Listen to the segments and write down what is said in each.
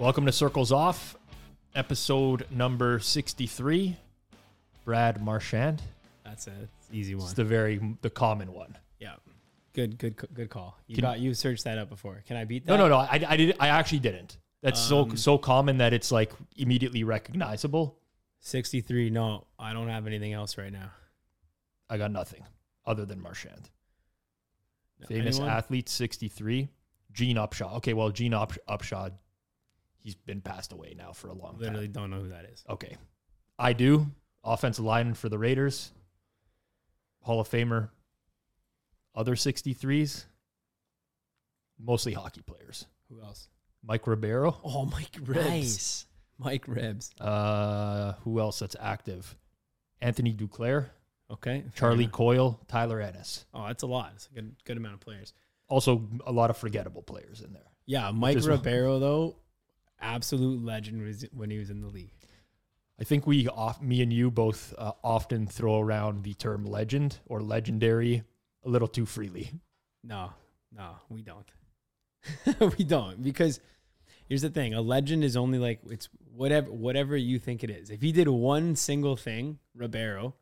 Welcome to Circles Off, episode number 63. Brad Marchand. That's it's an easy one. It's the very the common one. yeah. Good, good, good call. You Can- got you searched that up before. Can I beat that? No, no, no. I, I did. I actually didn't. That's so Um, so common that it's like immediately recognizable. 63. No, I don't have anything else right now. I got nothing other than Marchand. No, Famous anyone? athlete, 63. Gene Upshaw. Okay, well, Gene Up, Upshaw, he's been passed away now for a long Literally time. Literally don't know who that is. Okay. I do. Offensive lineman for the Raiders. Hall of Famer. Other 63s. Mostly hockey players. Who else? Mike Ribeiro. Oh, Mike Rebs. Nice. Mike Rebs. Uh, who else that's active? Anthony Duclair, Okay. Charlie enough. Coyle, Tyler Ennis. Oh, that's a lot. It's a good, good amount of players. Also, a lot of forgettable players in there. Yeah, Mike is- Ribeiro though, absolute legend was when he was in the league. I think we, off, me and you, both uh, often throw around the term legend or legendary a little too freely. No, no, we don't. we don't because here's the thing: a legend is only like it's whatever whatever you think it is. If he did one single thing, Ribeiro,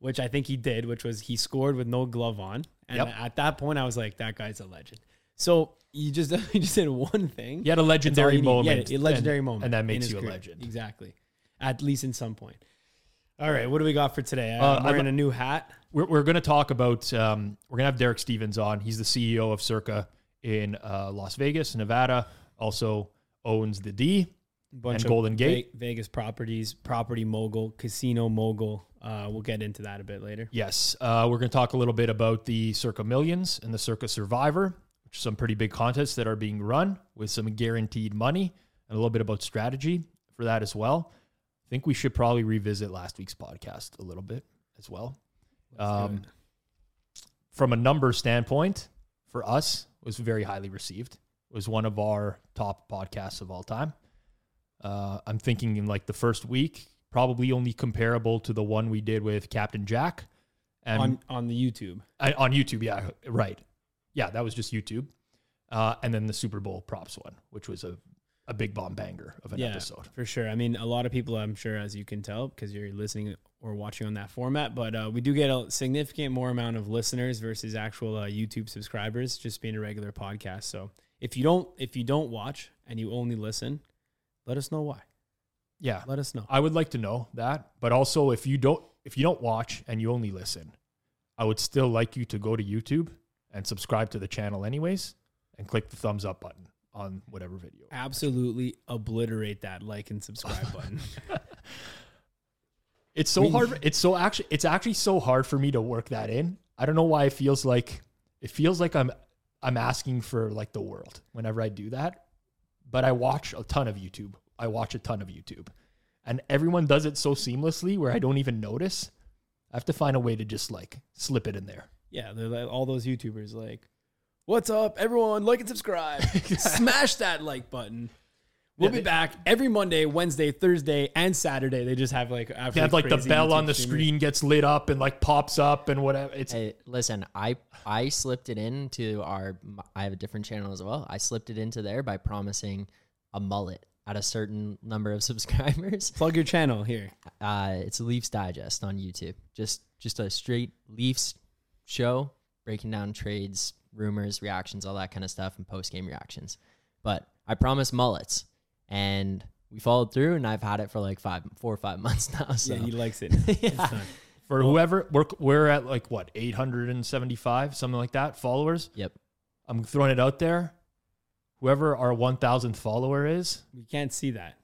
which I think he did, which was he scored with no glove on, and Yep. at that point I was like, that guy's a legend. So you just you just did one thing. He had a legendary you moment. Yeah, a legendary and- moment, And that in makes you a career. legend. Exactly, at least in some point. All right, what do we got for today? Uh, Uh, I'm wearing a new hat. We're, we're going to talk about, um, we're going to have Derek Stevens on. He's the CEO of Circa in uh, Las Vegas, Nevada. Also owns the D. bunch And of Golden Gate. Ve- Vegas properties, property mogul, casino mogul. Uh, we'll get into that a bit later. Yes. Uh, we're going to talk a little bit about the Circa Millions and the Circa Survivor, some pretty big contests that are being run with some guaranteed money and a little bit about strategy for that as well. I think we should probably revisit last week's podcast a little bit as well. Um. From a number standpoint, for us, it was very highly received. It was one of our top podcasts of all time. Uh, I'm thinking in like the first week, probably only comparable to the one we did with Captain Jack. And on on the YouTube. I, on YouTube, yeah, right. Yeah, that was just YouTube. Uh, and then the Super Bowl props one, which was a, a big bomb banger of an yeah, episode. for sure. I mean, a lot of people, I'm sure, as you can tell, because you're listening or watching on that format, but uh, we do get a significant more amount of listeners versus actual uh, YouTube subscribers, just being a regular podcast. So if you don't if you don't watch and you only listen, let us know why. Yeah, Let us know. I would like to know that. But also, if you don't if you don't watch and you only listen, I would still like you to go to YouTube and subscribe to the channel anyways, and click the thumbs up button on whatever video. Absolutely obliterate that like and subscribe button. It's so We- hard. It's so actually. It's actually so hard for me to work that in. I don't know why it feels like it feels like I'm I'm asking for like the world whenever I do that. But I watch a ton of YouTube. I watch a ton of YouTube, and everyone does it so seamlessly where I don't even notice. I have to find a way to just like slip it in there. Yeah, they're like all those YouTubers like, "What's up, everyone? Like and subscribe. Smash that like button." We'll Yeah, be they- back every Monday, Wednesday, Thursday, and Saturday. They just have like They absolutely have like the crazy bell on the streamers. screen gets lit up and like pops up and whatever. It's Hey, listen, I I slipped it into our. I have a different channel as well. I slipped it into there by promising a mullet at a certain number of subscribers. Plug your channel here. Uh, it's Leafs Digest on YouTube. Just just a straight Leafs show breaking down trades, rumors, reactions, all that kind of stuff, and post game reactions. But I promised mullets, and we followed through, and I've had it for like five, four or five months now. So Yeah, he likes it. It's done. for whoever we're we're at like what 875 something like that followers. yep. I'm throwing it out there. Whoever our 1000th follower is, We can't see that.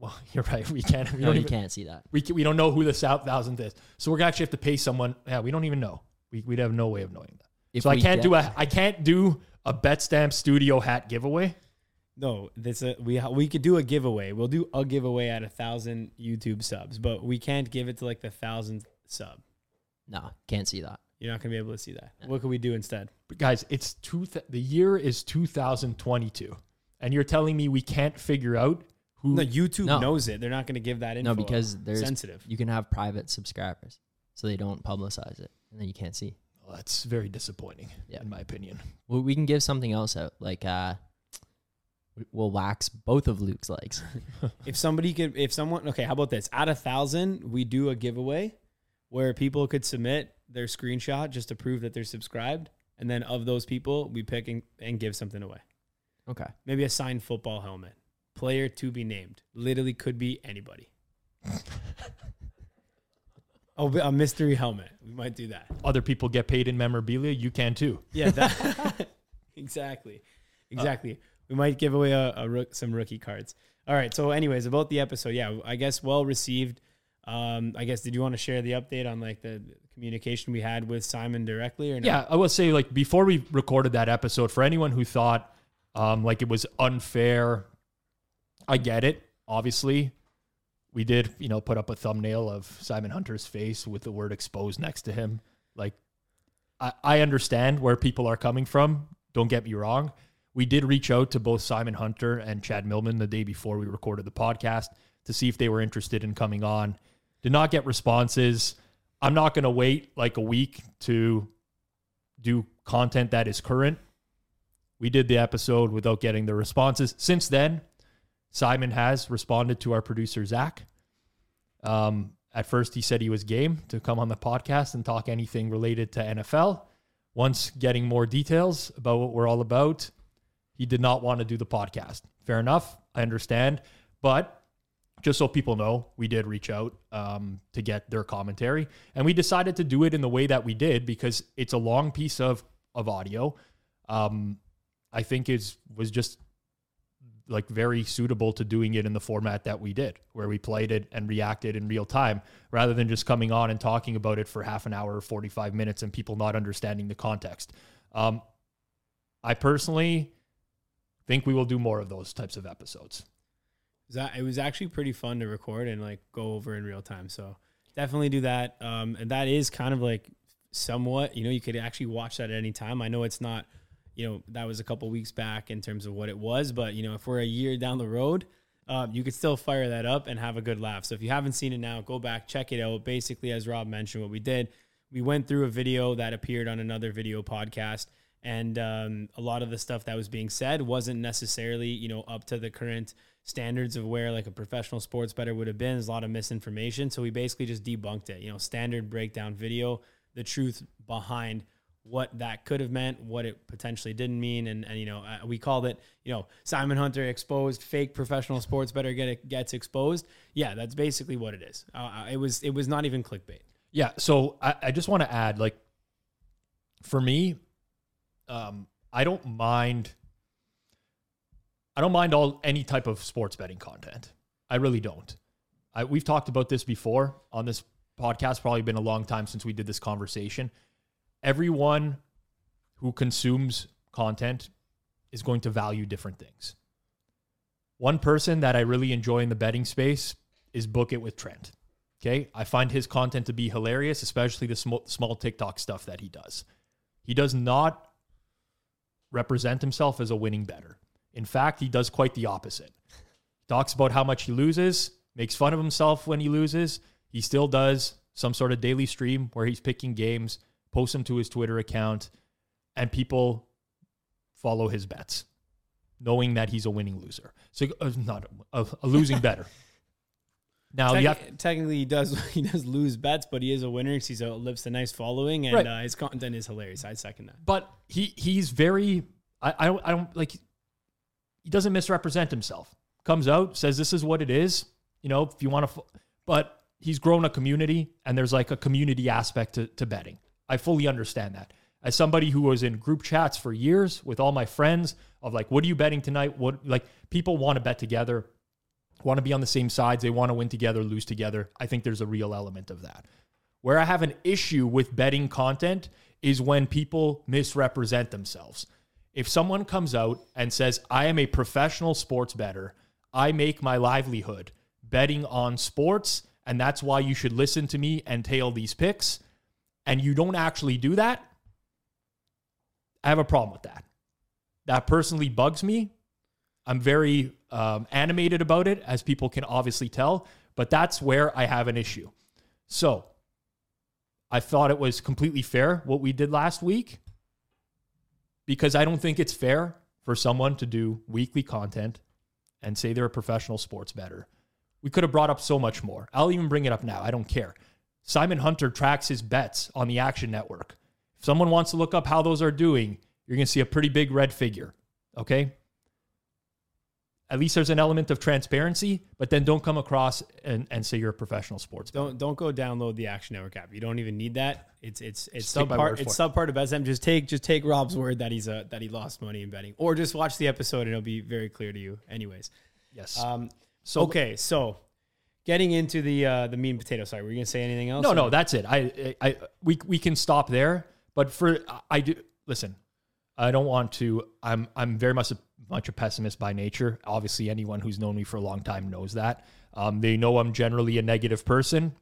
Well, you're right. We can't. We No, don't you even, can't see that. We, can, we don't know who the south thousandth is, so we're gonna actually have to pay someone. Yeah, we don't even know. We we'd have no way of knowing that. If so I can't get- do a I can't do a BetStamp Studio hat giveaway. No, this a, we we could do a giveaway. We'll do a giveaway at a thousand YouTube subs, but we can't give it to like the thousandth sub. No, can't see that. You're not gonna be able to see that. What could we do instead? But guys, it's two. Th- the year is 2022, and you're telling me we can't figure out who? No, YouTube No. knows it. They're not gonna give that info. No, because there's sensitive. You can have private subscribers, so they don't publicize it, and then you can't see. Well, that's very disappointing, Yeah. in my opinion. Well, we can give something else out, like uh, we- we'll wax both of Luke's legs. If somebody could, if someone, okay, how about this? At a thousand, we do a giveaway where people could submit their screenshot just to prove that they're subscribed, and then of those people, we pick and, and give something away. Okay. Maybe a signed football helmet. Player to be named. Literally could be anybody. oh, a mystery helmet. We might do that. Other people get paid in memorabilia. You can too. Yeah, that, exactly, exactly. we might give away a, a rook, some rookie cards. All right. So, anyways, about the episode, yeah, I guess well received. Um, I guess did you want to share the update on like the communication we had with Simon directly or no? Yeah, I will say like before we recorded that episode, for anyone who thought um, like it was unfair, I get it. Obviously, we did you know put up a thumbnail of Simon Hunter's face with the word "exposed" next to him. Like, I, I understand where people are coming from. Don't get me wrong. We did reach out to both Simon Hunter and Chad Millman the day before we recorded the podcast to see if they were interested in coming on. Did not get responses. I'm not going to wait like a week to do content that is current. We did the episode without getting the responses. Since then, Simon has responded to our producer, Zach. Um, at first, he said he was game to come on the podcast and talk anything related to NFL. Once getting more details about what we're all about, he did not want to do the podcast. Fair enough. I understand. But just so people know, we did reach out um, to get their commentary, and we decided to do it in the way that we did because it's a long piece of of audio. Um, I think is was just like very suitable to doing it in the format that we did, where we played it and reacted in real time, rather than just coming on and talking about it for half an hour or forty five minutes and people not understanding the context. Um, I personally think we will do more of those types of episodes. it was actually pretty fun to record and like go over in real time. So definitely do that. Um, and that is kind of like somewhat, you know, you could actually watch that at any time. I know it's not, you know, that was a couple weeks back in terms of what it was, but you know, if we're a year down the road, um, you could still fire that up and have a good laugh. So if you haven't seen it now, go back, check it out. Basically, as Rob mentioned, what we did, we went through a video that appeared on another video podcast and um, a lot of the stuff that was being said wasn't necessarily you know up to the current standards of where like a professional sports bettor would have been there's a lot of misinformation so we basically just debunked it you know standard breakdown video the truth behind what that could have meant what it potentially didn't mean and, and you know uh, we called it you know simon hunter exposed fake professional sports bettor get it gets exposed yeah that's basically what it is uh, it was it was not even clickbait Yeah. So I, I just want to add, like, for me, um, I don't mind. I don't mind all any type of sports betting content. I really don't. I, we've talked about this before on this podcast. Probably been a long time since we did this conversation. Everyone who consumes content is going to value different things. One person that I really enjoy in the betting space is Book It with Trent. Okay. I find his content to be hilarious, especially the small, small TikTok stuff that he does. He does not represent himself as a winning bettor. In fact, he does quite the opposite. He talks about how much he loses, makes fun of himself when he loses. He still does some sort of daily stream where he's picking games, posts them to his Twitter account, and people follow his bets, knowing that he's a winning loser. So, uh, not a, a losing bettor. Now, you have, technically, he does he does lose bets, but he is a winner because he's a lives a nice following, and Right. uh, his content is hilarious. I second that. but he he's very I, I don't I don't like he doesn't misrepresent himself. Comes out says this is what it is. You know, if you want to, but he's grown a community and there's like a community aspect to, to betting. I fully understand that. As somebody who was in group chats for years with all my friends of like, what are you betting tonight? What like people want to bet together, want to be on the same sides. They want to win together, lose together. I think there's a real element of that. Where I have an issue with betting content is when people misrepresent themselves. If someone comes out and says, I am a professional sports bettor, I make my livelihood betting on sports, and that's why you should listen to me and tail these picks, and you don't actually do that, I have a problem with that. That personally bugs me. I'm very um, animated about it, as people can obviously tell, but that's where I have an issue. So I thought it was completely fair what we did last week because I don't think it's fair for someone to do weekly content and say they're a professional sports bettor. We could have brought up so much more. I'll even bring it up now. I don't care. Simon Hunter tracks his bets on the Action Network. If someone wants to look up how those are doing, you're going to see a pretty big red figure. Okay. At least there's an element of transparency, but then don't come across and, and say you're a professional sports. Don't don't go download the Action Network app. You don't even need that. It's it's it's Just take my subpart. word It's for subpart of SM. Just take just take Rob's word that he's a that he lost money in betting, or just watch the episode and it'll be very clear to you. Anyways, Yes. um, so okay, so getting into the uh, the meat and potato. Sorry, were you gonna say anything else? No, or- no, that's it. I, I, we, we can stop there. But for I do listen. I don't want to. I'm, I'm very much a much a pessimist by nature. Obviously, anyone who's known me for a long time knows that. Um, they know I'm generally a negative person.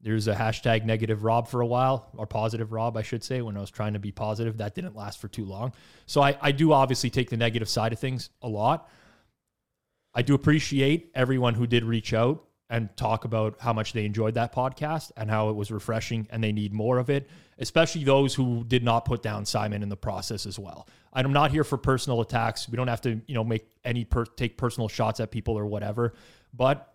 There's a hashtag negative Rob for a while, or positive Rob, I should say, when I was trying to be positive. That didn't last for too long. So I, I do obviously take the negative side of things a lot. I do appreciate everyone who did reach out and talk about how much they enjoyed that podcast and how it was refreshing and they need more of it, especially those who did not put down Simon in the process as well. I'm not here for personal attacks. We don't have to, you know, make any per- take personal shots at people or whatever, but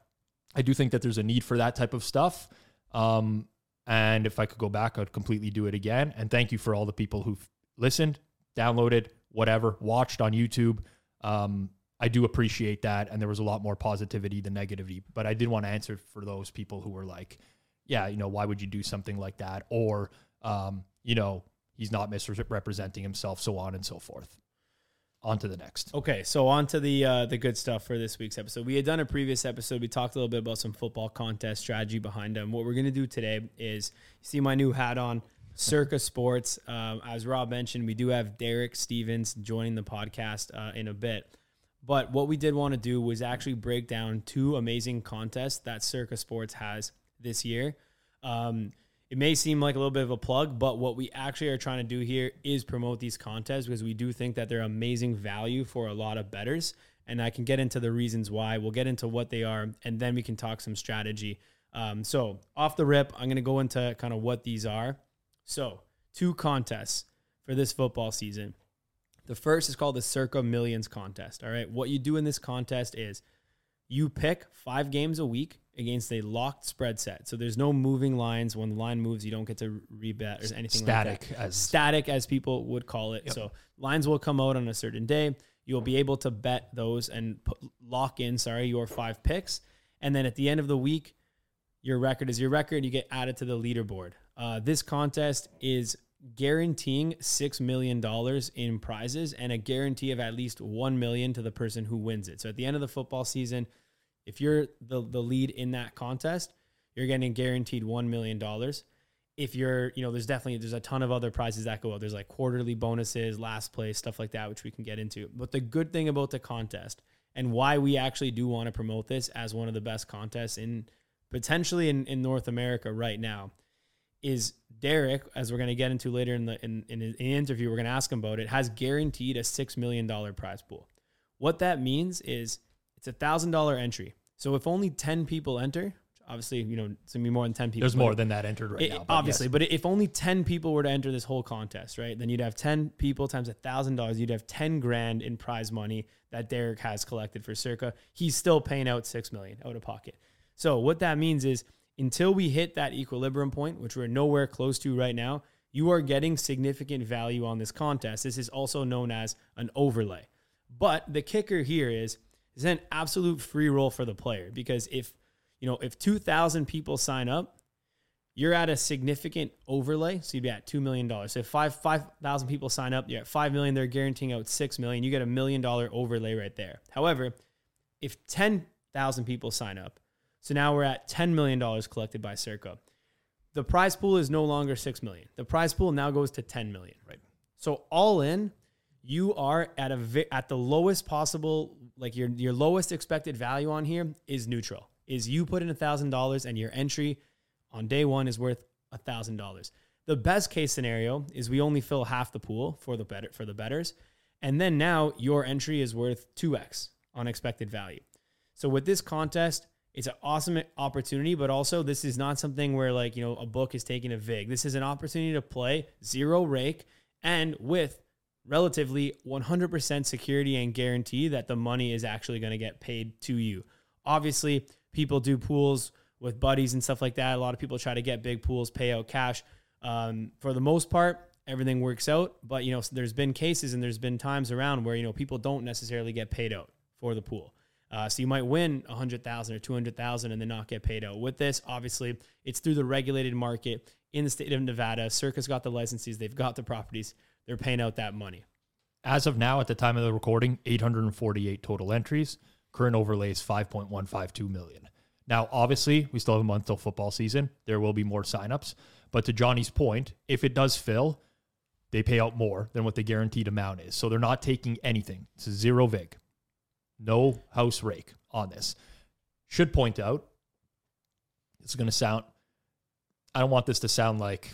I do think that there's a need for that type of stuff. Um, and if I could go back, I'd completely do it again. And thank you for all the people who've listened, downloaded, whatever, watched on YouTube. Um, I do appreciate that. And there was a lot more positivity than negativity. But I did want to answer for those people who were like, yeah, you know, why would you do something like that? Or, um, you know, he's not misrepresenting himself, so on and so forth. On to the next. Okay, so on to the uh, the good stuff for this week's episode. We had done a previous episode. We talked a little bit about some football contest strategy behind them. What we're going to do today is see my new hat on, Circa Sports. Um, as Rob mentioned, we do have Derek Stevens joining the podcast uh, in a bit. But what we did want to do was actually break down two amazing contests that Circa Sports has this year. Um, it may seem like a little bit of a plug, but what we actually are trying to do here is promote these contests because we do think that they're amazing value for a lot of bettors. And I can get into the reasons why. We'll get into what they are, and then we can talk some strategy. Um, so, off the rip, I'm going to go into kind of what these are. So, two contests for this football season. The first is called the Circa Millions contest. All right. What you do in this contest is you pick five games a week against a locked spread set. So there's no moving lines. When the line moves, you don't get to rebet or anything Static, like that. as- Static, as people would call it. Yep. So lines will come out on a certain day. You'll be able to bet those and put, lock in, sorry, your five picks. And then at the end of the week, your record is your record. You get added to the leaderboard. Uh, this contest is guaranteeing six million dollars in prizes and a guarantee of at least one million to the person who wins it. So at the end of the football season, if you're the the lead in that contest, you're getting guaranteed one million dollars. If you're, you know, there's definitely there's a ton of other prizes that go out. There's like quarterly bonuses, last place, stuff like that, which we can get into. But the good thing about the contest and why we actually do want to promote this as one of the best contests in potentially in, in North America right now is Derek, as we're going to get into later in the in, in, in the interview, we're going to ask him about it, has guaranteed a six million dollar prize pool. What that means is it's a thousand dollar entry. So if only ten people enter, obviously you know it's gonna be more than ten people. There's more than that entered right it- now. but obviously, yes. but if only 10 people were to enter this whole contest, right, then you'd have 10 people times a thousand dollars. You'd have 10 grand in prize money that Derek has collected for Circa. He's still paying out 6 million out of pocket. So what that means is until we hit that equilibrium point, which we're nowhere close to right now, you are getting significant value on this contest. This is also known as an overlay. But the kicker here is is an absolute free roll for the player because if you know if 2000 people sign up you're at a significant overlay. So you'd be at $2 million. So if five, 5,000 people sign up, you're at 5 million, they're guaranteeing out 6 million. You get a million dollar overlay right there. However, if 10,000 people sign up, so now we're at $10 million collected by Circa. The prize pool is no longer 6 million. The prize pool now goes to 10 million. Right. So all in, you are at a vi- at the lowest possible like your your lowest expected value on here is neutral. Is you put in a thousand dollars and your entry on day one is worth a thousand dollars. The best case scenario is we only fill half the pool for the better for the bettors, and then now your entry is worth two x on expected value. So with this contest, it's an awesome opportunity, but also this is not something where like you know a book is taking a vig. This is an opportunity to play zero rake and with relatively 100% security and guarantee that the money is actually going to get paid to you. Obviously, people do pools with buddies and stuff like that. A lot of people try to get big pools, pay out cash. Um, for the most part, everything works out. But you know, there's been cases and there's been times around where you know people don't necessarily get paid out for the pool. Uh, so you might win a hundred thousand or two hundred thousand and then not get paid out. With this, obviously, it's through the regulated market in the state of Nevada. Circa's got the licenses, they've got the properties, they're paying out that money. As of now, at the time of the recording, 848 total entries. Current overlay is 5.152 million. Now, obviously, we still have a month till football season. There will be more signups. But to Johnny's point, if it does fill, they pay out more than what the guaranteed amount is. So they're not taking anything. It's a zero VIG. No house rake on this. Should point out, it's going to sound, I don't want this to sound like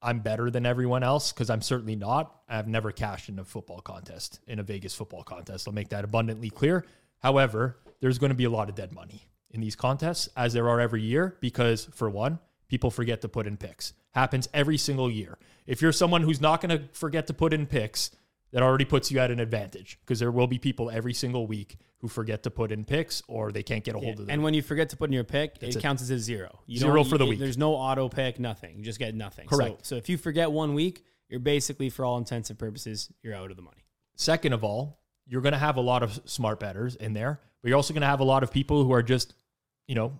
I'm better than everyone else because I'm certainly not. I've never cashed in a football contest, in a Vegas football contest. I'll make that abundantly clear. However, there's going to be a lot of dead money in these contests, as there are every year, because for one, people forget to put in picks. Happens every single year. If you're someone who's not going to forget to put in picks, that already puts you at an advantage because there will be people every single week who forget to put in picks or they can't get a hold Yeah, of them. And when you forget to put in your pick, That's it it. counts as a zero. You Zero for the you- week. There's no auto pick, nothing. You just get nothing. Correct. So, so if you forget one week, you're basically, for all intents and purposes, you're out of the money. Second of all, you're going to have a lot of smart bettors in there, but you're also going to have a lot of people who are just, you know,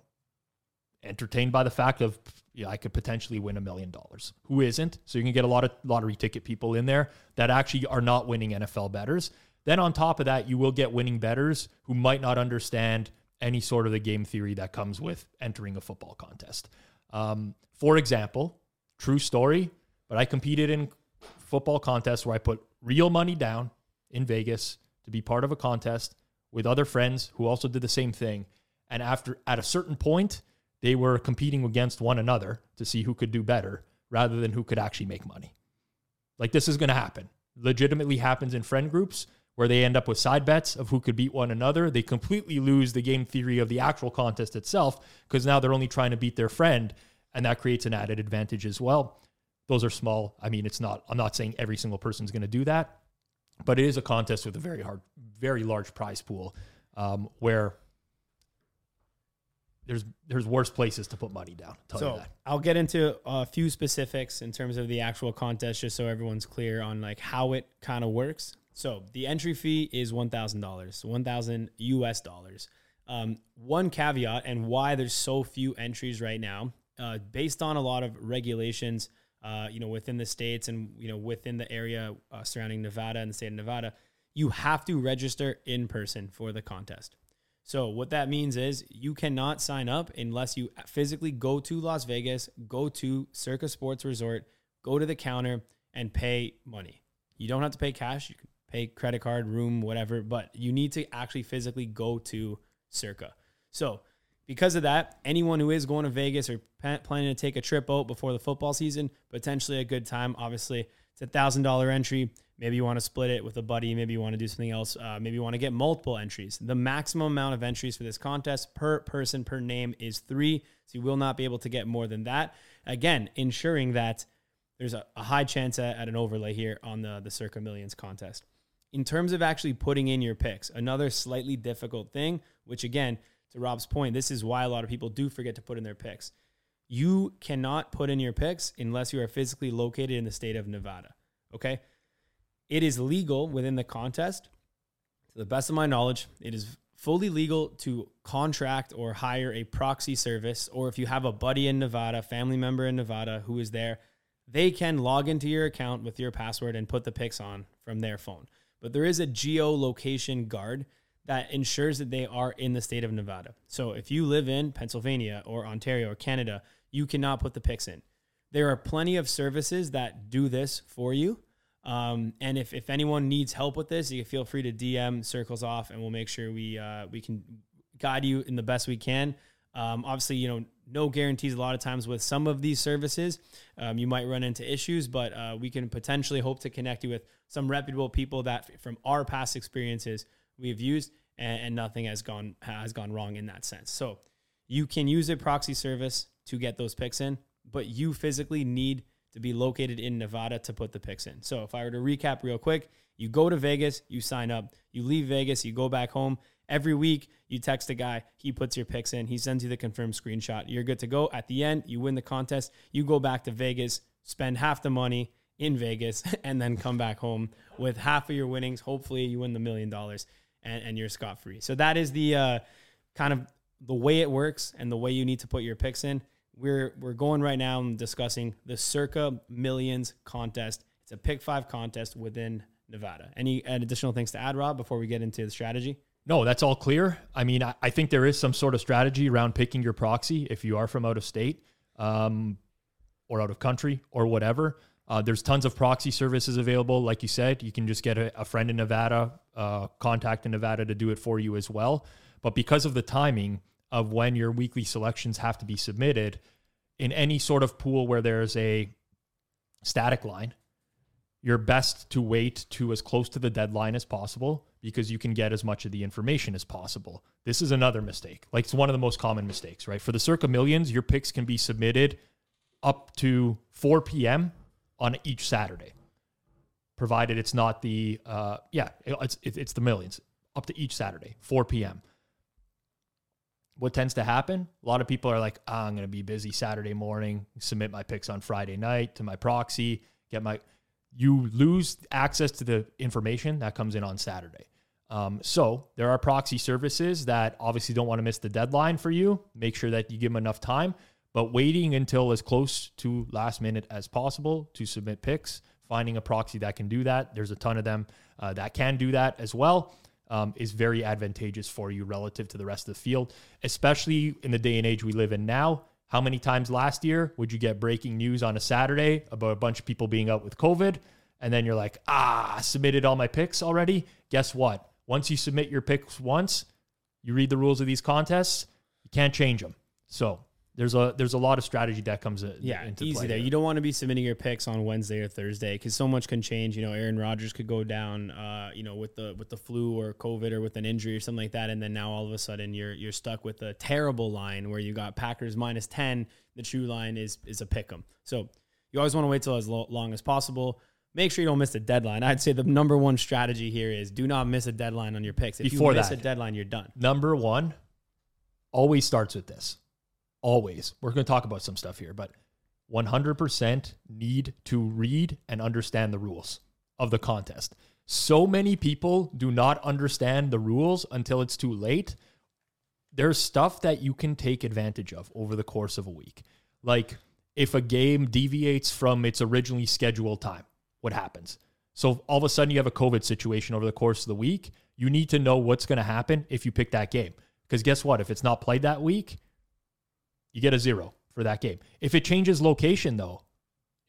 entertained by the fact of yeah, I could potentially win a million dollars. Who isn't? So you can get a lot of lottery ticket people in there that actually are not winning NFL bettors. Then on top of that, you will get winning bettors who might not understand any sort of the game theory that comes with entering a football contest. Um, for example, true story, but I competed in football contests where I put real money down in Vegas to be part of a contest with other friends who also did the same thing. And after at a certain point, they were competing against one another to see who could do better rather than who could actually make money. Like this is going to happen. Legitimately happens in friend groups where they end up with side bets of who could beat one another. They completely lose the game theory of the actual contest itself because now they're only trying to beat their friend and that creates an added advantage as well. Those are small. I mean, it's not I'm not saying every single person's going to do that, but it is a contest with a very hard very large prize pool um, where there's there's worse places to put money down. So that. I'll get into a few specifics in terms of the actual contest, just so everyone's clear on like how it kind of works. So the entry fee is one thousand dollars, one thousand US dollars. Um, one caveat and why there's so few entries right now, uh, based on a lot of regulations, uh, you know, within the states and you know within the area uh, surrounding Nevada and the state of Nevada, you have to register in person for the contest. So what that means is you cannot sign up unless you physically go to Las Vegas, go to Circa Sports Resort, go to the counter and pay money. You don't have to pay cash. You can pay credit card, room, whatever, but you need to actually physically go to Circa. So because of that, anyone who is going to Vegas or planning to take a trip out before the football season, potentially a good time. Obviously, it's a thousand dollar entry. Maybe you want to split it with a buddy. Maybe you want to do something else. Uh, maybe you want to get multiple entries. The maximum amount of entries for this contest per person per name is three. So you will not be able to get more than that. Again, ensuring that there's a, a high chance at, at an overlay here on the the Circa Millions contest. In terms of actually putting in your picks, another slightly difficult thing, which again, to Rob's point, this is why a lot of people do forget to put in their picks. You cannot put in your picks unless you are physically located in the state of Nevada. Okay. It is legal within the contest. To the best of my knowledge, it is fully legal to contract or hire a proxy service, or if you have a buddy in Nevada, family member in Nevada who is there, they can log into your account with your password and put the picks on from their phone. But there is a geolocation guard that ensures that they are in the state of Nevada. So if you live in Pennsylvania or Ontario or Canada, you cannot put the picks in. There are plenty of services that do this for you. Um, and if, if anyone needs help with this, you can feel free to DM circles off and we'll make sure we, uh, we can guide you in the best we can. Um, obviously, you know, no guarantees a lot of times with some of these services. Um, you might run into issues, but uh, we can potentially hope to connect you with some reputable people that from our past experiences we've used and, and nothing has gone has gone wrong in that sense. So you can use a proxy service to get those picks in, but you physically need to be located in Nevada to put the picks in. So if I were to recap real quick, you go to Vegas, you sign up, you leave Vegas, you go back home, Every week, you text a guy, he puts your picks in, he sends you the confirmed screenshot. You're good to go. At the end, you win the contest. You go back to Vegas, spend half the money in Vegas, and then come back home with half of your winnings. Hopefully, you win the million dollars and, and you're scot free. So that is the uh, kind of the way it works and the way you need to put your picks in. We're we're going right now and discussing the Circa Millions contest. It's a pick five contest within Nevada. Any additional things to add, Rob, before we get into the strategy? No, that's all clear. I mean, I, I, think there is some sort of strategy around picking your proxy if you are from out of state um, or out of country or whatever. Uh, there's tons of proxy services available. Like you said, you can just get a, a friend in Nevada, uh, contact in Nevada to do it for you as well. But because of the timing of when your weekly selections have to be submitted, in any sort of pool where there's a static line, you're best to wait to as close to the deadline as possible because you can get as much of the information as possible. This is another mistake. Like it's one of the most common mistakes, right? For the Circa Millions, your picks can be submitted up to 4 p.m. on each Saturday, provided it's not the uh, yeah, it's it's the millions up to each Saturday, 4 p.m. What tends to happen? A lot of people are like, oh, I'm going to be busy Saturday morning, submit my picks on Friday night to my proxy, get my you lose access to the information that comes in on Saturday. Um, so there are proxy services that obviously don't want to miss the deadline for you. Make sure that you give them enough time, but waiting until as close to last minute as possible to submit picks, finding a proxy that can do that. There's a ton of them uh, that can do that as well. Um, is very advantageous for you relative to the rest of the field, especially in the day and age we live in now. How many times last year would you get breaking news on a Saturday about a bunch of people being out with COVID? And then you're like, ah, submitted all my picks already. Guess what? Once you submit your picks once, you read the rules of these contests, you can't change them. So there's a there's a lot of strategy that comes in, yeah, into easy play there. You don't want to be submitting your picks on Wednesday or Thursday because so much can change. You know, Aaron Rodgers could go down, uh, you know, with the with the flu or COVID or with an injury or something like that, and then now all of a sudden you're you're stuck with a terrible line where you got Packers minus ten. The true line is is a pick 'em. So you always want to wait till as lo- long as possible. Make sure you don't miss a deadline. I'd say the number one strategy here is do not miss a deadline on your picks. If Before you miss that, a deadline, you're done. Number one always starts with this always. We're going to talk about some stuff here, but 100% need to read and understand the rules of the contest. So many people do not understand the rules until it's too late. There's stuff that you can take advantage of over the course of a week. Like if a game deviates from its originally scheduled time, what happens? So all of a sudden you have a COVID situation over the course of the week. You need to know what's going to happen if you pick that game. Because guess what? If it's not played that week, you get a zero for that game. If it changes location, though,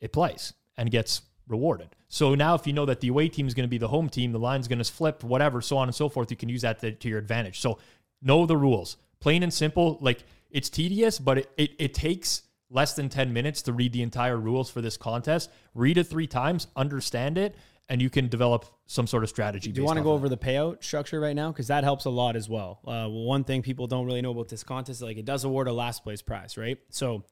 it plays and gets rewarded. So now, if you know that the away team is going to be the home team, the line's going to flip, whatever, so on and so forth, you can use that to, to, your advantage. So know the rules, plain and simple. Like it's tedious, but it, it, it takes less than 10 minutes to read the entire rules for this contest. Read it three times, understand it, and you can develop some sort of strategy. Do you want to go over the payout structure right now? Because that helps a lot as well. Uh, one thing people don't really know about this contest, like it does award a last place prize, right? So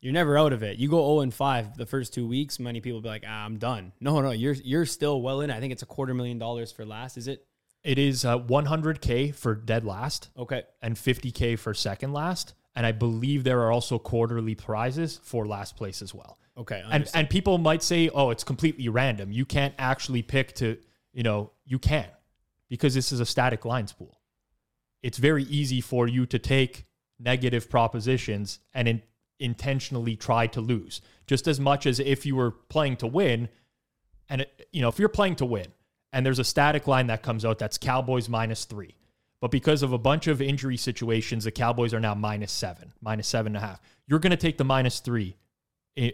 you're never out of it. You go 0 and 5 the first two weeks, many people be like, ah, I'm done. No, no, you're you're still well in. I think it's a quarter million dollars for last, is it? It is uh, 100K for dead last. Okay. And 50K for second last. And I believe there are also quarterly prizes for last place as well. Okay. And and people might say, "Oh, it's completely random. You can't actually pick to, you know, you can because this is a static lines pool. It's very easy for you to take negative propositions and in, intentionally try to lose. Just as much as if you were playing to win and it, you know, if you're playing to win and there's a static line that comes out that's Cowboys minus 3. But because of a bunch of injury situations, the Cowboys are now minus seven, minus seven and a half. You're going to take the minus three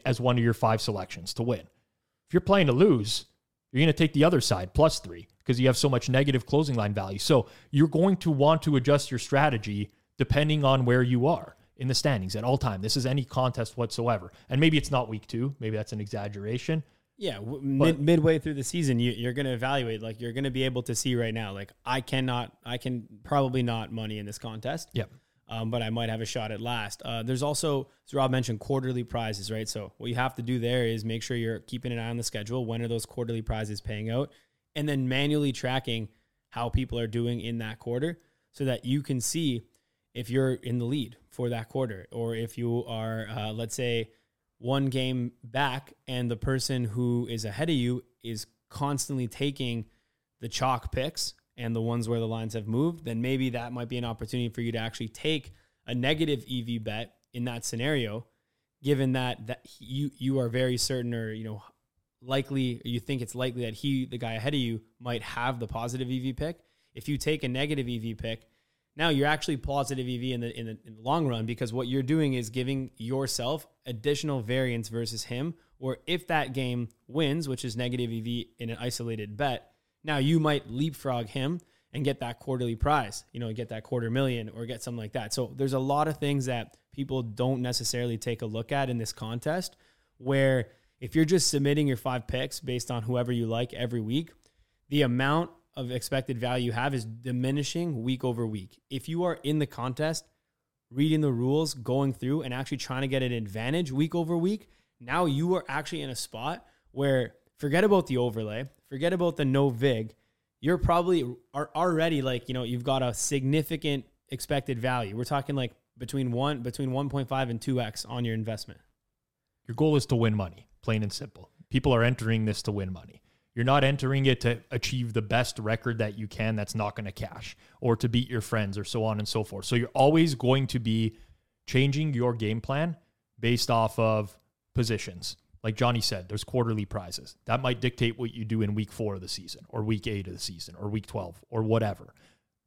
as one of your five selections to win. If you're playing to lose, you're going to take the other side plus three because you have so much negative closing line value. So you're going to want to adjust your strategy depending on where you are in the standings at all time. This is any contest whatsoever. And maybe it's not week two. Maybe that's an exaggeration. Yeah, w- mid, midway through the season, you, you're going to evaluate. Like you're going to be able to see right now. Like I cannot, I can probably not money in this contest. Yep. Um, but I might have a shot at last. Uh, there's also, as Rob mentioned, quarterly prizes, right? So what you have to do there is make sure you're keeping an eye on the schedule. When are those quarterly prizes paying out? And then manually tracking how people are doing in that quarter, so that you can see if you're in the lead for that quarter, or if you are, uh, let's say, one game back and the person who is ahead of you is constantly taking the chalk picks and the ones where the lines have moved, then maybe that might be an opportunity for you to actually take a negative EV bet in that scenario, given that that you you are very certain or you know likely you think it's likely that he the guy ahead of you might have the positive EV pick. If you take a negative EV pick, now you're actually positive EV in the, in the in the long run because what you're doing is giving yourself additional variance versus him. Or if that game wins, which is negative EV in an isolated bet, now you might leapfrog him and get that quarterly prize, you know, get that quarter million or get something like that. So there's a lot of things that people don't necessarily take a look at in this contest where if you're just submitting your five picks based on whoever you like every week, the amount of expected value you have is diminishing week over week. If you are in the contest, reading the rules, going through and actually trying to get an advantage week over week, now you are actually in a spot where forget about the overlay, forget about the no vig. You're probably are already like, you know, you've got a significant expected value. We're talking like between one between 1.5 and 2x on your investment. Your goal is to win money, plain and simple. People are entering this to win money. You're not entering it to achieve the best record that you can that's not going to cash or to beat your friends or so on and so forth. So you're always going to be changing your game plan based off of positions. Like Johnny said, there's quarterly prizes. That might dictate what you do in week four of the season or week eight of the season or week 12 or whatever.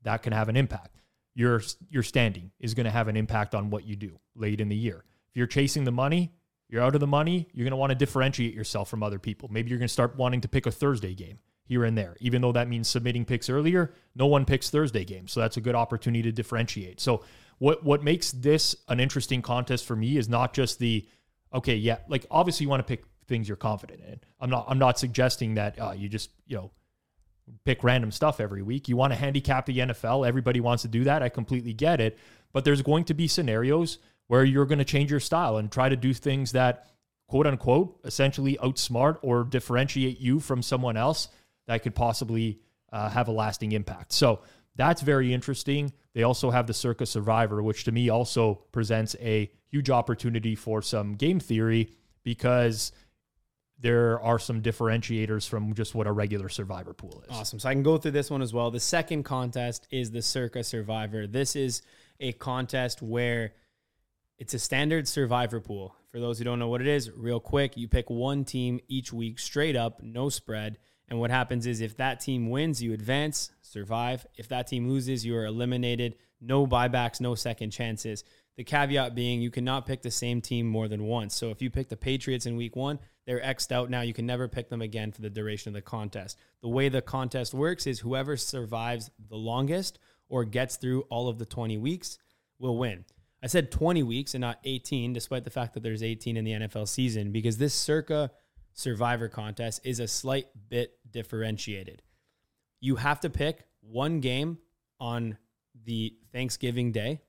That can have an impact. Your, your standing is going to have an impact on what you do late in the year. If you're chasing the money, you're out of the money, you're going to want to differentiate yourself from other people. Maybe you're going to start wanting to pick a Thursday game here and there. Even though that means submitting picks earlier, no one picks Thursday games. So that's a good opportunity to differentiate. So what what makes this an interesting contest for me is not just the okay, yeah, like obviously you want to pick things you're confident in. I'm not I'm not suggesting that uh, you just, you know, pick random stuff every week. You want to handicap the NFL. Everybody wants to do that. I completely get it. But there's going to be scenarios where you're going to change your style and try to do things that quote unquote essentially outsmart or differentiate you from someone else that could possibly uh, have a lasting impact. So that's very interesting. They also have the Circa Survivor, which to me also presents a huge opportunity for some game theory because there are some differentiators from just what a regular survivor pool is. Awesome. So I can go through this one as well. The second contest is the Circa Survivor. This is a contest where it's a standard survivor pool. For those who don't know what it is, real quick, you pick one team each week straight up, no spread. And what happens is if that team wins, you advance, survive. If that team loses, you are eliminated. No buybacks, no second chances. The caveat being you cannot pick the same team more than once. So if you pick the Patriots in week one, they're X'd out now. You can never pick them again for the duration of the contest. The way the contest works is whoever survives the longest or gets through all of the 20 weeks will win. I said 20 weeks and not 18, despite the fact that there's 18 in the NFL season, because this circa survivor contest is a slight bit differentiated. You have to pick one game on the Thanksgiving day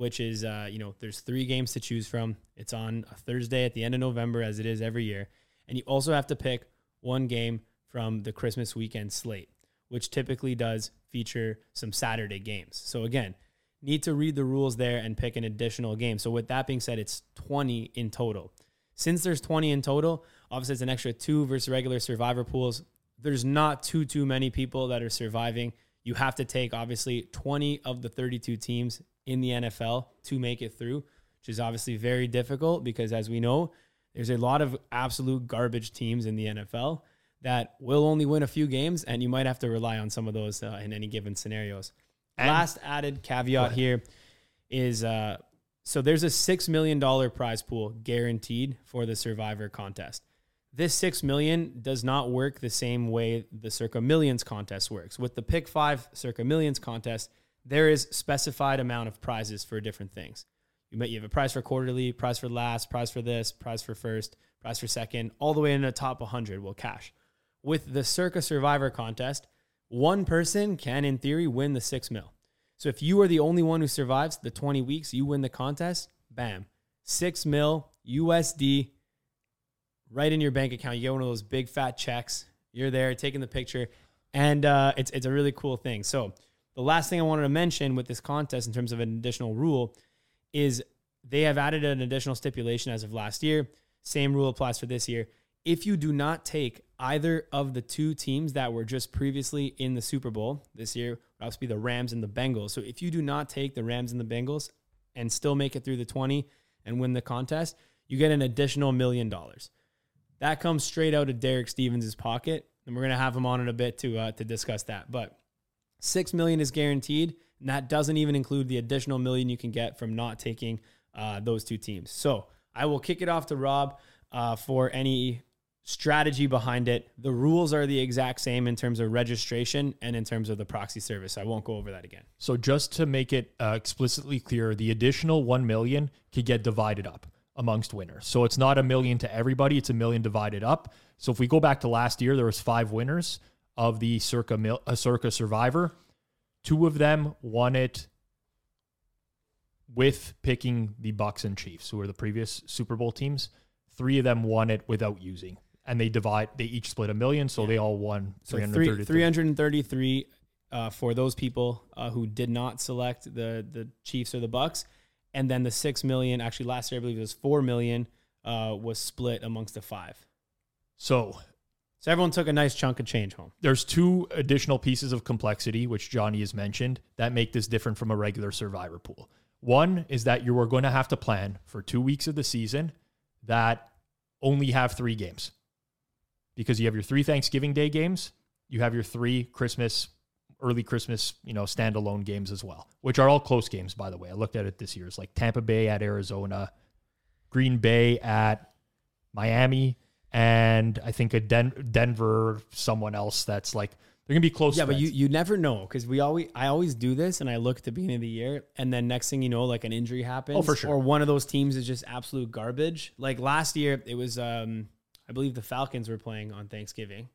which is uh, you know there's three games to choose from. It's on a Thursday at the end of November, as it is every year, and you also have to pick one game from the Christmas weekend slate, which typically does feature some Saturday games. So again, need to read the rules there and pick an additional game. So with that being said, it's 20 in total. Since there's 20 in total, obviously it's an extra two versus regular survivor pools. There's not too too many people that are surviving. You have to take obviously 20 of the 32 teams in the NFL to make it through, which is obviously very difficult because, as we know, there's a lot of absolute garbage teams in the NFL that will only win a few games, and you might have to rely on some of those uh, in any given scenarios. And Last added caveat here is uh, so there's a $6 million prize pool guaranteed for the Survivor contest. this 6 million does not work the same way the Circa Millions contest works. With the Pick 5 Circa Millions contest, there is specified amount of prizes for different things. You might you have a prize for quarterly, prize for last, prize for this, prize for first, prize for second, all the way in the top 100 will cash. With the Circa Survivor contest, one person can, in theory, win the six mil. So if you are the only one who survives the 20 weeks, you win the contest, bam, six mil USD right in your bank account. You get one of those big fat checks. You're there taking the picture, and uh, it's it's a really cool thing. So the last thing I wanted to mention with this contest in terms of an additional rule is they have added an additional stipulation as of last year. Same rule applies for this year. If you do not take either of the two teams that were just previously in the Super Bowl this year, would also be the Rams and the Bengals. So if you do not take the Rams and the Bengals and still make it through the 20 and win the contest, you get an additional million dollars. That comes straight out of Derek Stevens' pocket, and we're gonna have him on in a bit to uh, to discuss that. But six million is guaranteed, and that doesn't even include the additional million you can get from not taking uh, those two teams. So I will kick it off to Rob uh, for any strategy behind it. The rules are the exact same in terms of registration and in terms of the proxy service. I won't go over that again. So just to make it uh, explicitly clear, the additional 1 million could get divided up amongst winners. So it's not a million to everybody, it's a million divided up. So if we go back to last year, there was five winners of the Circa Mil- uh, Circa Survivor. Two of them won it with picking the Bucks and Chiefs, who were the previous Super Bowl teams. Three of them won it without using. And they divide they each split a million, so they all won So 333. 333 uh, for those people uh, who did not select the the Chiefs or the Bucks, and then the six million. Actually, last year I believe it was four million. Uh, was split amongst the five. So So everyone took a nice chunk of change home. there's two additional pieces of complexity, which Johnny has mentioned, that make this different from a regular survivor pool. One is that you are going to have to plan for two weeks of the season that only have three games because you have your three Thanksgiving Day games, you have your three Christmas, early Christmas, you know, standalone games as well, which are all close games, by the way. I looked at it this year. It's like Tampa Bay at Arizona, Green Bay at Miami, and I think a Den- Denver, someone else that's like they're gonna be close. Yeah, but you, you never know because we always I always do this and I look at the beginning of the year and then next thing you know like an injury happens Oh, for sure. or one of those teams is just absolute garbage. Like last year it was um I believe the Falcons were playing on Thanksgiving.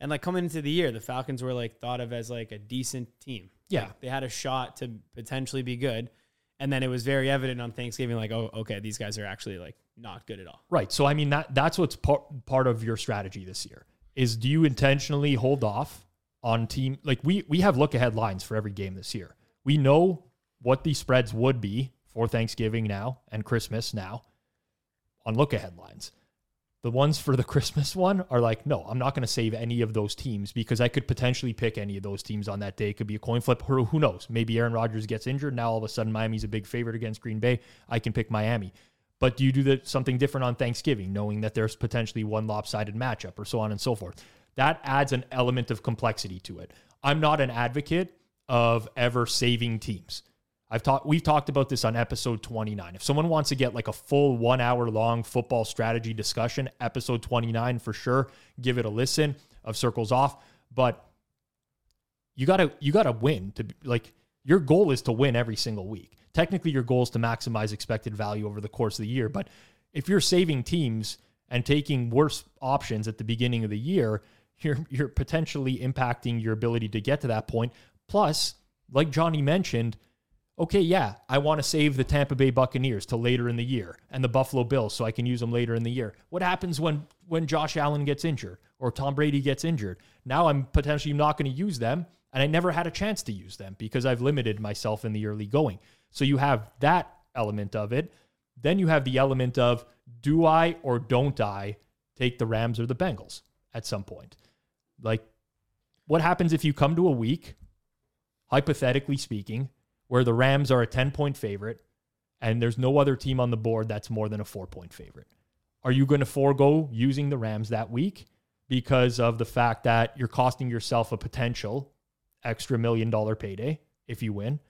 And like coming into the year the Falcons were like thought of as like a decent team. Yeah. Like, they had a shot to potentially be good. And then it was very evident on Thanksgiving like oh okay these guys are actually like not good at all. right. So I mean that that's what's part part of your strategy this year is do you intentionally hold off on team like we we have look ahead lines for every game this year. We know what the spreads would be for Thanksgiving now and Christmas now on look ahead lines. The ones for the Christmas one are like, no, I'm not going to save any of those teams because I could potentially pick any of those teams on that day. It could be a coin flip. Who, who knows? Maybe Aaron Rodgers gets injured. Now all of a sudden Miami's a big favorite against Green Bay. I can pick Miami. But do you do the, something different on Thanksgiving, knowing that there's potentially one lopsided matchup or so on and so forth? That adds an element of complexity to it. I'm not an advocate of ever saving teams. I've talked we've talked about this on episode 29. If someone wants to get like a full 1 hour long football strategy discussion, episode 29 for sure, give it a listen of circles off, but you got to you got to win to like your goal is to win every single week. Technically your goal is to maximize expected value over the course of the year, but if you're saving teams and taking worse options at the beginning of the year, you're you're potentially impacting your ability to get to that point. Plus, like Johnny mentioned, okay, yeah, I want to save the Tampa Bay Buccaneers to later in the year and the Buffalo Bills so I can use them later in the year. What happens when when Josh Allen gets injured or Tom Brady gets injured? Now I'm potentially not going to use them and I never had a chance to use them because I've limited myself in the early going. So you have that element of it. Then you have the element of do I or don't I take the Rams or the Bengals at some point? Like what happens if you come to a week hypothetically speaking, where the Rams are a 10 point favorite and there's no other team on the board that's more than a four point favorite. Are you going to forego using the Rams that week because of the fact that you're costing yourself a potential extra million dollar payday if you win?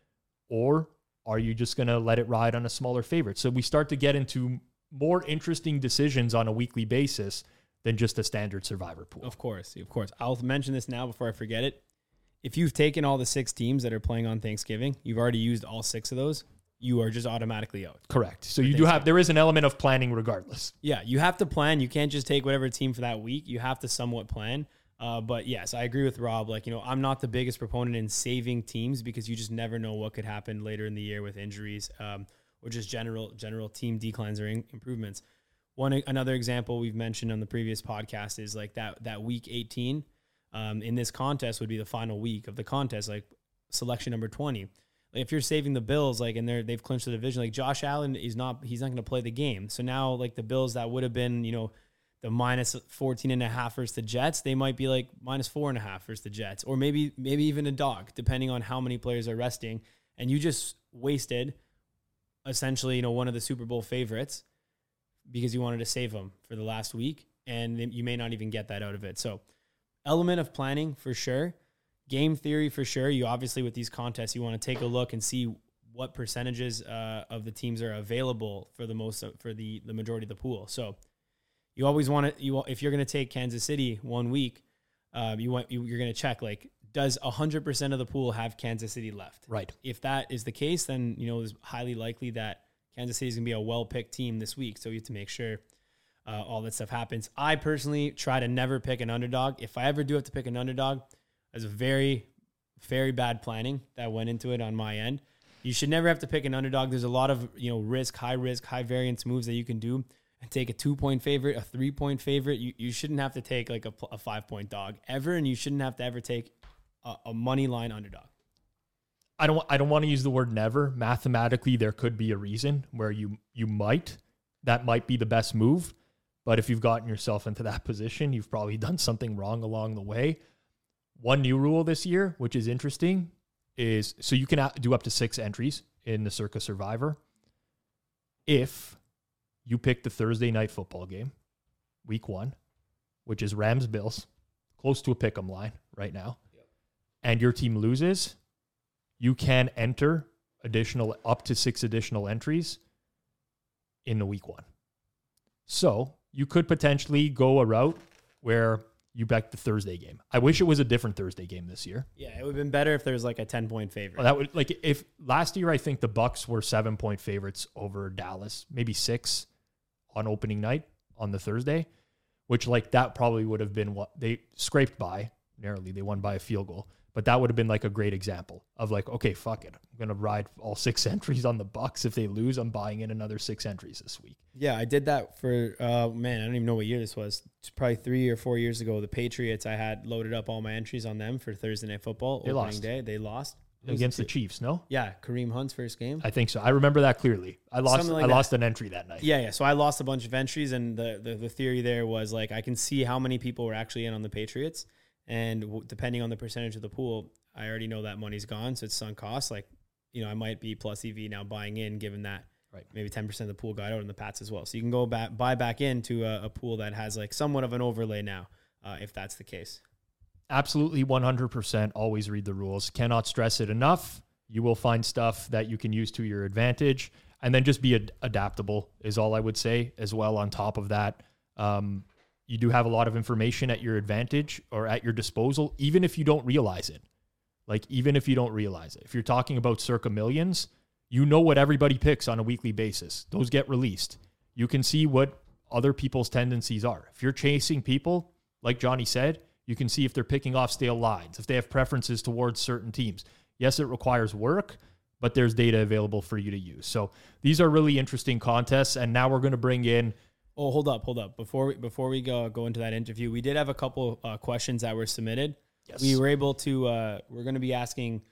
Or are you just going to let it ride on a smaller favorite? So we start to get into more interesting decisions on a weekly basis than just a standard survivor pool. Of course, of course. I'll mention this now before I forget it. If you've taken all the six teams that are playing on Thanksgiving, you've already used all six of those. You are just automatically out. Correct. So you do have there is an element of planning regardless. Yeah, you have to plan. You can't just take whatever team for that week. You have to somewhat plan. Uh, but yes, I agree with Rob. Like, you know, I'm not the biggest proponent in saving teams because you just never know what could happen later in the year with injuries um, or just general general team declines or in- improvements. One another example we've mentioned on the previous podcast is like that that week 18 um, in this contest would be the final week of the contest, like selection number 20. Like if you're saving the Bills, like and they're they've clinched the division, like Josh Allen is not he's not going to play the game. So now like the Bills that would have been you know the minus 14 and a half versus the Jets, they might be like minus four and a half versus the Jets, or maybe maybe even a dog, depending on how many players are resting. And you just wasted essentially, you know, one of the Super Bowl favorites because you wanted to save them for the last week, and you may not even get that out of it. So, element of planning for sure, game theory for sure. You obviously with these contests, you want to take a look and see what percentages uh, of the teams are available for the most for the the majority of the pool. So you always want to you if you're going to take Kansas City one week, um, you want you, you're going to check like does 100% of the pool have Kansas City left? Right. If that is the case, then you know it's highly likely that Kansas City is going to be a well picked team this week. So you have to make sure uh, all that stuff happens. I personally try to never pick an underdog. If I ever do have to pick an underdog, as a very very bad planning that went into it on my end. You should never have to pick an underdog. There's a lot of you know risk, high risk, high variance moves that you can do and take a two point favorite, a three point favorite. You, you shouldn't have to take like a, a five point dog ever, and you shouldn't have to ever take a, a money line underdog. I don't I don't want to use the word never. Mathematically, there could be a reason where you you might that might be the best move, but if you've gotten yourself into that position, you've probably done something wrong along the way. One new rule this year, which is interesting, is so you can do up to 6 entries in the Circa Survivor if you pick the Thursday night football game, week 1, which is Rams Bills, close to a pick 'em line right now. And your team loses, you can enter additional up to six additional entries in the week one. So you could potentially go a route where you bet the Thursday game. I wish it was a different Thursday game this year. Yeah, it would have been better if there was like a 10 point favorite. Well, that would like if last year I think the Bucks were seven point favorites over Dallas, maybe six on opening night on the Thursday, which like that probably would have been what they scraped by narrowly. They won by a field goal. But that would have been like a great example of like, okay, fuck it. I'm gonna ride all six entries on the Bucks. If they lose, I'm buying in another six entries this week. Yeah, I did that for uh, man, I don't even know what year this was. It's probably three or four years ago. The Patriots, I had loaded up all my entries on them for Thursday night football They opening lost. day. They lost Against the Chiefs, no? Yeah, Kareem Hunt's first game. I think so. I remember that clearly. I lost like I that. lost an entry that night. Yeah, yeah. So I lost a bunch of entries, and the, the the theory there was like I can see how many people were actually in on the Patriots, and w- depending on the percentage of the pool, I already know that money's gone, so it's sunk cost. Like, you know, I might be plus EV now buying in, given that Right. maybe ten percent of the pool got out in the Pats as well. So you can go back buy back into a, a pool that has like somewhat of an overlay now, uh, if that's the case. Absolutely 100% always read the rules. Cannot stress it enough. You will find stuff that you can use to your advantage. And then just be ad- adaptable, is all I would say as well. On top of that, um, you do have a lot of information at your advantage or at your disposal, even if you don't realize it. Like, even if you don't realize it. If you're talking about circa millions, you know what everybody picks on a weekly basis. Those get released. You can see what other people's tendencies are. If you're chasing people, like Johnny said, you can see if they're picking off stale lines, if they have preferences towards certain teams. Yes, it requires work, but there's data available for you to use. So these are really interesting contests. And now we're going to bring in Oh, hold up, hold up. Before we before we go go into that interview, we did have a couple uh, questions that were submitted. Yes. We were able to. Uh, we're going to be asking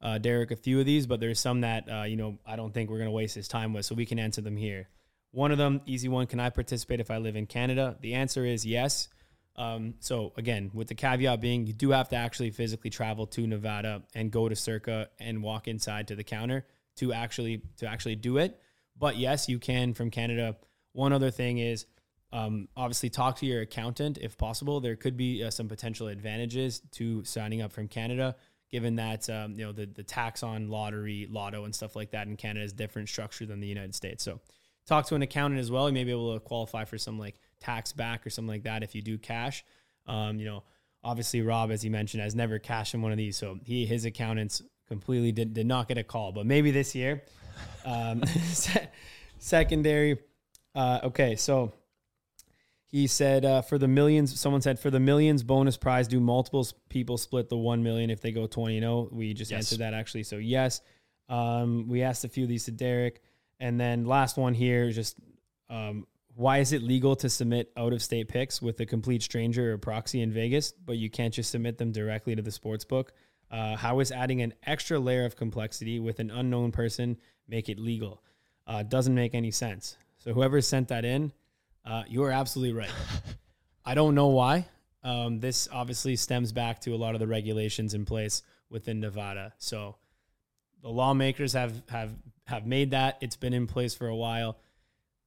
uh, Derek a few of these, but there's some that uh, you know I don't think we're going to waste his time with, so we can answer them here. One of them, easy one. Can I participate if I live in Canada? The answer is yes. Um, so again, with the caveat being, you do have to actually physically travel to Nevada and go to Circa and walk inside to the counter to actually to actually do it. But yes, you can from Canada. One other thing is um, obviously talk to your accountant if possible. There could be uh, some potential advantages to signing up from Canada, given that um, you know the the tax on lottery, lotto, and stuff like that in Canada is different structure than the United States. So talk to an accountant as well. You may be able to qualify for some like tax back or something like that if you do cash. Um, you know, obviously Rob, as he mentioned, has never cashed in one of these, so he his accountants completely did did not get a call. But maybe this year. Um, secondary. Uh, okay, so he said uh, for the millions. Someone said for the millions bonus prize, do multiple people split the one million if they go twenty and zero? We just yes. answered that actually. So yes. Um, we asked a few of these to Derek, and then last one here, just um, why is it legal to submit out of state picks with a complete stranger or proxy in Vegas, but you can't just submit them directly to the sports book? Uh, how is adding an extra layer of complexity with an unknown person make it legal? Uh, doesn't make any sense. So whoever sent that in, uh, you are absolutely right. I don't know why. Um, this obviously stems back to a lot of the regulations in place within Nevada. So the lawmakers have have have made that. It's been in place for a while.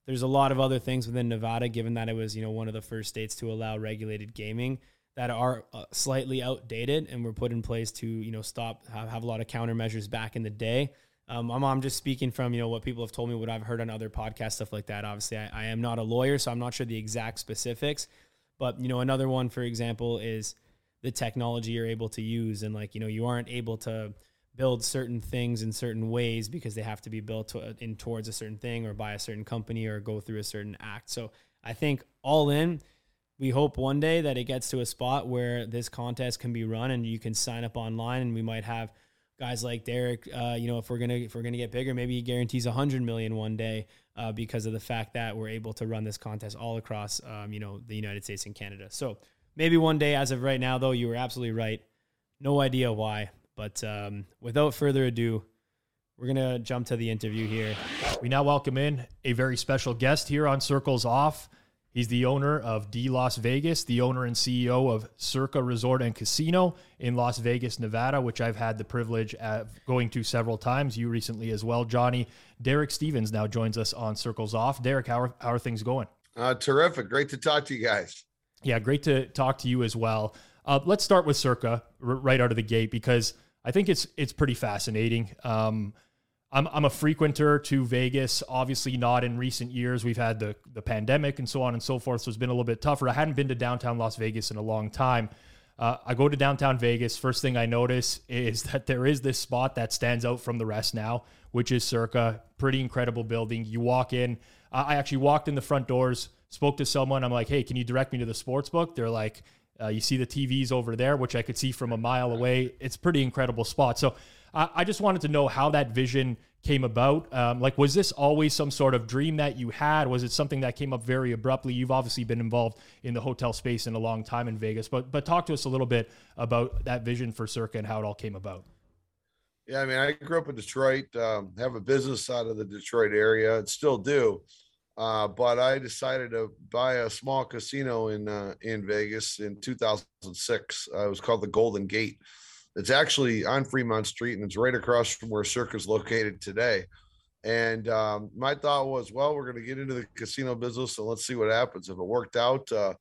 There's a lot of other things within Nevada, given that it was you know one of the first states to allow regulated gaming that are uh, slightly outdated and were put in place to you know stop have, have a lot of countermeasures back in the day. Um, I'm, I'm just speaking from you know what people have told me, what I've heard on other podcasts, stuff like that. Obviously, I, I am not a lawyer, so I'm not sure the exact specifics. But you know, another one, for example, is the technology you're able to use, and like you know, you aren't able to build certain things in certain ways because they have to be built to, in towards a certain thing or by a certain company or go through a certain act. So I think all in, we hope one day that it gets to a spot where this contest can be run and you can sign up online and we might have guys like Derek, uh, you know, if we're gonna if we're gonna get bigger, maybe he guarantees a hundred million one day uh, because of the fact that we're able to run this contest all across, um, you know, the United States and Canada. So maybe one day. As of right now, though, you were absolutely right. No idea why, but um, without further ado, we're going to jump to the interview here. We now welcome in a very special guest here on Circles Off. He's the owner of D Las Vegas, the owner and CEO of Circa Resort and Casino in Las Vegas, Nevada, which I've had the privilege of going to several times. You recently as well, Johnny. Derek Stevens now joins us on Circles Off. Derek, how are, how are things going? Uh, terrific. Great to talk to you guys. Yeah, great to talk to you as well. Uh, let's start with Circa r- right out of the gate because – I think it's it's pretty fascinating. Um, I'm I'm a frequenter to Vegas. Obviously, not in recent years. We've had the the pandemic and so on and so forth, so it's been a little bit tougher. I hadn't been to downtown Las Vegas in a long time. Uh, I go to downtown Vegas. First thing I notice is that there is this spot that stands out from the rest now, which is Circa. Pretty incredible building. You walk in. I actually walked in the front doors, spoke to someone. I'm like, "Hey, can you direct me to the sports book?" They're like, uh, you see the TVs over there, which I could see from a mile away. It's pretty incredible spot. So I, I just wanted to know how that vision came about. Um, like, was this always some sort of dream that you had? Was it something that came up very abruptly? You've obviously been involved in the hotel space in a long time in Vegas, but but talk to us a little bit about that vision for Circa and how it all came about. Yeah, I mean, I grew up in Detroit, um, have a business out of the Detroit area, and still do. Uh, but I decided to buy a small casino in uh, in Vegas in 2006. Uh, it was called the Golden Gate. It's actually on Fremont Street, and it's right across from where Circa's located today. And um, my thought was, well, we're going to get into the casino business, and let's see what happens. If it worked out, uh,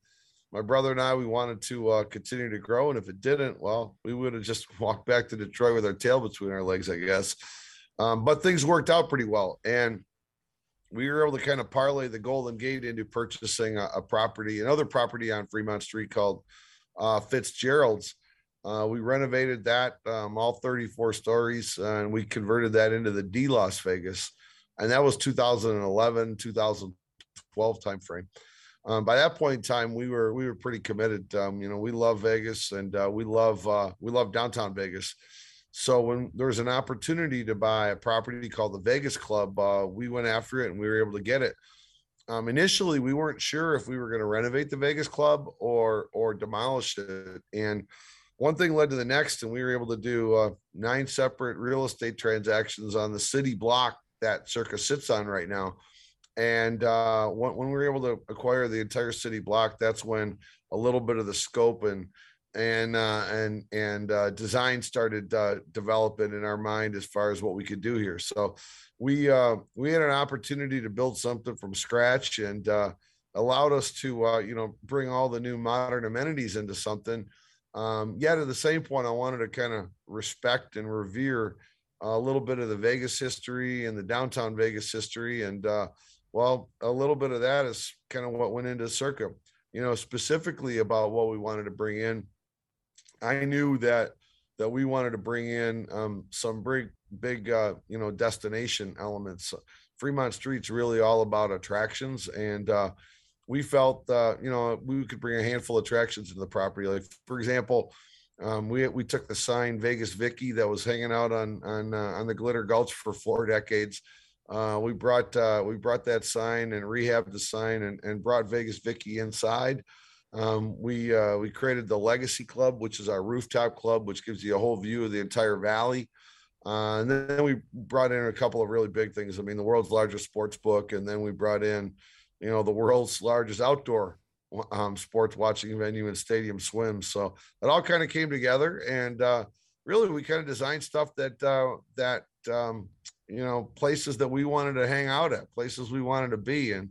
my brother and I, we wanted to uh, continue to grow, and if it didn't, well, we would have just walked back to Detroit with our tail between our legs, I guess. Um, but things worked out pretty well, and we were able to kind of parlay the Golden Gate into purchasing a, a property, another property on Fremont Street called uh, Fitzgerald's. Uh, we renovated that, um, all 34 stories, uh, and we converted that into the D Las Vegas. And that was 2011, 2012 timeframe. Um, by that point in time, we were we were pretty committed. Um, you know, we love Vegas and uh, we love uh, we love downtown Vegas. So when there was an opportunity to buy a property called the Vegas Club, uh, we went after it and we were able to get it. Um, initially, we weren't sure if we were going to renovate the Vegas Club or or demolish it. And one thing led to the next, and we were able to do uh, nine separate real estate transactions on the city block that Circa sits on right now. And uh, when, when we were able to acquire the entire city block, that's when a little bit of the scope and and uh, and and uh, design started uh, developing in our mind as far as what we could do here. So we uh, we had an opportunity to build something from scratch and uh, allowed us to uh, you know bring all the new modern amenities into something. Um, yet at the same point, I wanted to kind of respect and revere a little bit of the Vegas history and the downtown Vegas history and Well, a little bit of that is kind of what went into Circa. You know, specifically about what we wanted to bring in. I knew that that we wanted to bring in um, some big, big, uh, you know, destination elements. Fremont Street's really all about attractions, and uh, we felt, uh, you know, we could bring a handful of attractions into the property. Like, for example, um, we we took the sign Vegas Vicky that was hanging out on on uh, on the Glitter Gulch for four decades. Uh, we brought uh, we brought that sign and rehabbed the sign and, and brought Vegas Vicky inside. Um, we uh, we created the Legacy Club, which is our rooftop club, which gives you a whole view of the entire valley. Uh, and then we brought in a couple of really big things. I mean, the world's largest sports book, and then we brought in, you know, the world's largest outdoor um, sports watching venue and stadium swim. So it all kind of came together, and uh, really we kind of designed stuff that uh, that um, you know places that we wanted to hang out at, places we wanted to be, and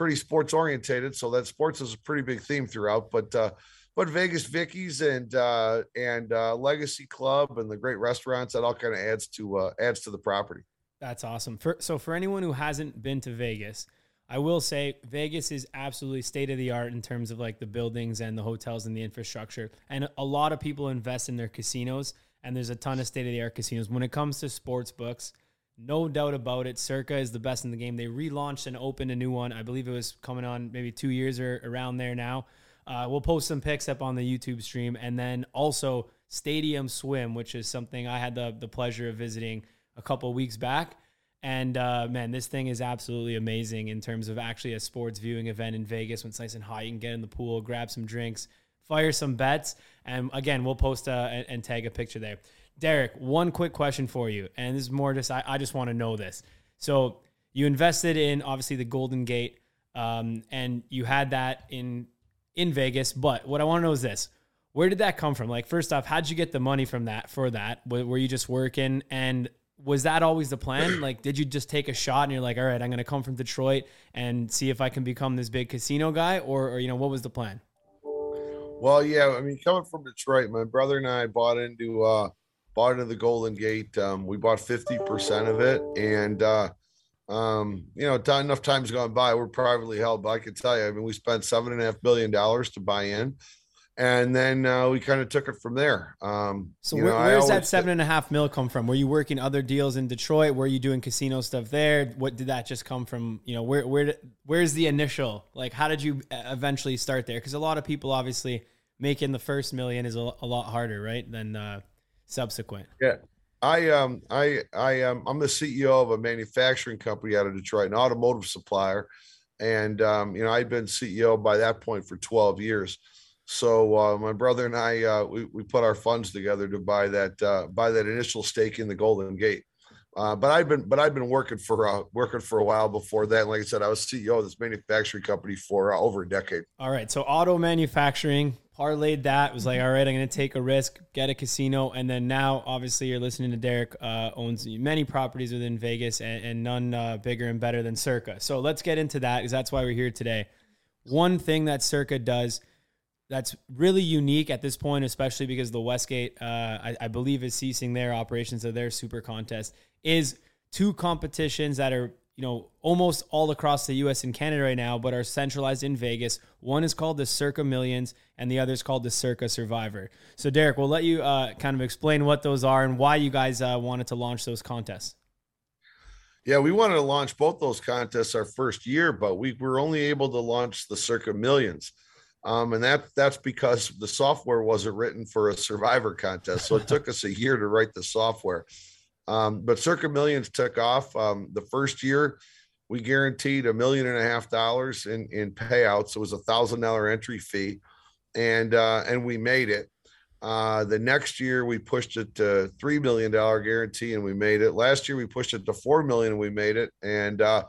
pretty sports orientated. So that sports is a pretty big theme throughout, but. Uh, but Vegas Vicky's and uh, and uh, Legacy Club and the great restaurants that all kind of adds to uh, adds to the property. That's awesome. For, so for anyone who hasn't been to Vegas, I will say Vegas is absolutely state of the art in terms of like the buildings and the hotels and the infrastructure. And a lot of people invest in their casinos, and there's a ton of state of the art casinos. When it comes to sports books, no doubt about it, Circa is the best in the game. They relaunched and opened a new one. I believe it was coming on maybe two years or around there now. Uh, we'll post some pics up on the YouTube stream, and then also Stadium Swim, which is something I had the the pleasure of visiting a couple weeks back. And uh, man, this thing is absolutely amazing in terms of actually a sports viewing event in Vegas when it's nice and hot. You can get in the pool, grab some drinks, fire some bets. And again, we'll post a, and, and tag a picture there. Derek, one quick question for you. And this is more just, I, I just want to know this. So you invested in obviously the Golden Gate um, and you had that in in Vegas. But what I want to know is this where did that come from? Like, first off, how'd you get the money from that for that? Were you just working? And was that always the plan? Like, did you just take a shot and you're like, all right, I'm going to come from Detroit and see if I can become this big casino guy, or, or you know, what was the plan? Well, yeah, I mean, coming from Detroit, my brother and I bought into uh bought into the Golden Gate. Um, we bought fifty percent of it, and uh, um, you know, enough times gone by. We're privately held, but I can tell you, I mean, we spent seven and a half billion dollars to buy in and then uh, we kind of took it from there. Um, so where, know, where's that seven and a half mil come from? Were you working other deals in Detroit? Were you doing casino stuff there? What did that just come from? You know, where where where's the initial? Like, how did you uh, eventually start there? Because a lot of people obviously making the first million is a, a lot harder, right, than uh, subsequent. Yeah. I um I I um I'm the CEO of a manufacturing company out of Detroit, an automotive supplier, and um, you know I'd been CEO by that point for 12 years. So uh, my brother and I uh, we, we put our funds together to buy that uh, buy that initial stake in the Golden Gate. Uh, but I've been but I've been working for uh, working for a while before that. And like I said, I was CEO of this manufacturing company for uh, over a decade. All right, so auto manufacturing parlayed that was like, all right, I'm going to take a risk, get a casino, and then now obviously you're listening to Derek owns many properties within Vegas and, and none bigger and better than Circa. So let's get into that because that's why we're here today. One thing that Circa does that's really unique at this point, especially because the Westgate, uh, I, I, believe, is ceasing their operations of their super contest, is two competitions that are, you know, almost all across the US and Canada right now, but are centralized in Vegas. One is called the Circa Millions, and the other is called the Circa Survivor. So, Derek, we'll let you uh, kind of explain what those are and why you guys uh, wanted to launch those contests. Yeah, we wanted to launch both those contests our first year, but we were only able to launch the Circa Millions um, and that that's because the software wasn't written for a survivor contest. So it took us a year to write the software. Um, but Circa Millions took off. Um, the first year, we guaranteed a million and a half dollars in in payouts. It was a thousand dollar entry fee, and uh, and we made it. Uh, the next year we pushed it to three million dollar guarantee, and we made it. Last year we pushed it to four million, and we made it. And uh,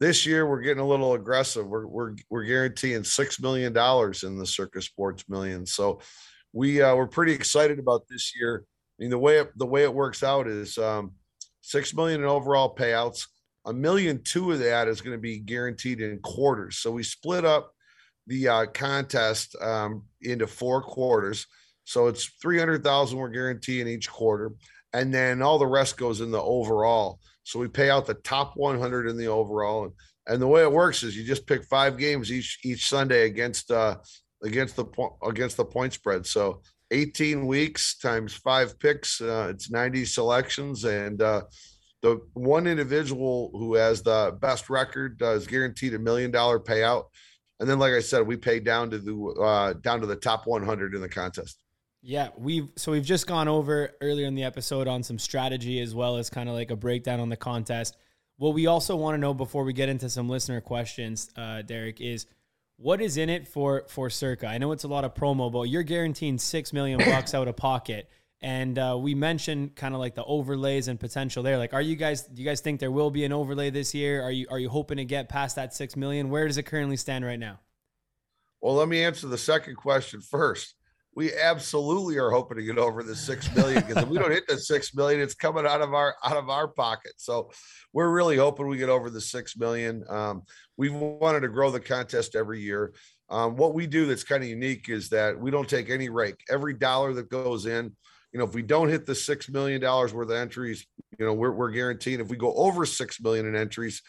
this year we're getting a little aggressive. We're we're we're guaranteeing six million dollars in the Circa Sports Millions. So we uh, we're pretty excited about this year. I mean, the way it, the way it works out is um, six million in overall payouts. A million two of that is going to be guaranteed in quarters. So we split up the uh, contest um, into four quarters. So it's three hundred thousand we're guaranteeing each quarter, and then all the rest goes in the overall. So we pay out the top 100 in the overall, and And the way it works is you just pick five games each each Sunday against uh against the against the point spread. So 18 weeks times five picks, uh, it's 90 selections, and uh, the one individual who has the best record uh, is guaranteed a million dollar payout. And then, like I said, we pay down to the uh, down to the top 100 in the contest. Yeah, we've so we've just gone over earlier in the episode on some strategy as well as kind of like a breakdown on the contest. What we also want to know before we get into some listener questions, uh, Derek, is what is in it for for Circa? I know it's a lot of promo, but you're guaranteeing six million bucks out of pocket. And uh, we mentioned kind of like the overlays and potential there. Like, are you guys? Do you guys think there will be an overlay this year? Are you are you hoping to get past that six million? Where does it currently stand right now? Well, let me answer the second question first we absolutely are hoping to get over the six million because if we don't hit the six million, it's coming out of our out of our pocket. So we're really hoping we get over the six million. Um, we've wanted to grow the contest every year. Um, what we do that's kind of unique is that we don't take any rake. Every dollar that goes in, you know, if we don't hit the six million dollars worth of entries, you know, we're we're guaranteed. If we go over six million in entries,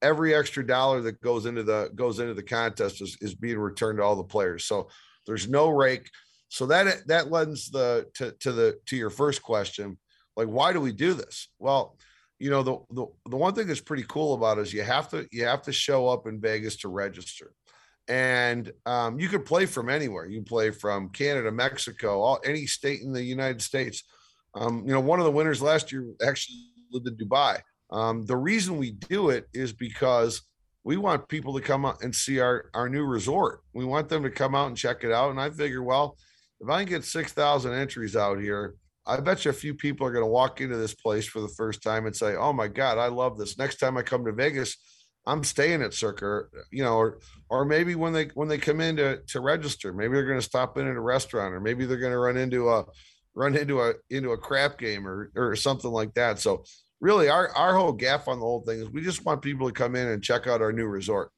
every extra dollar that goes into the goes into the contest is, is being returned to all the players. So there's no rake. So that that lends the to, to the to your first question, like why do we do this? Well, you know the, the the one thing that's pretty cool about it is you have to you have to show up in Vegas to register, and um, you can play from anywhere. You can play from Canada, Mexico, all any state in the United States. Um, you know, one of the winners last year actually lived in Dubai. Um, the reason we do it is because we want people to come out and see our our new resort. We want them to come out and check it out. And I figure, well, if I can get 6,000 entries out here, I bet you a few people are going to walk into this place for the first time and say, "Oh my God, I love this." Next time I come to Vegas, I'm staying at Circa, you know, or or maybe when they when they come in to, to register, maybe they're going to stop in at a restaurant, or maybe they're going to run into a run into a into a crap game or or something like that. So really, our our whole gaff on the whole thing is we just want people to come in and check out our new resort.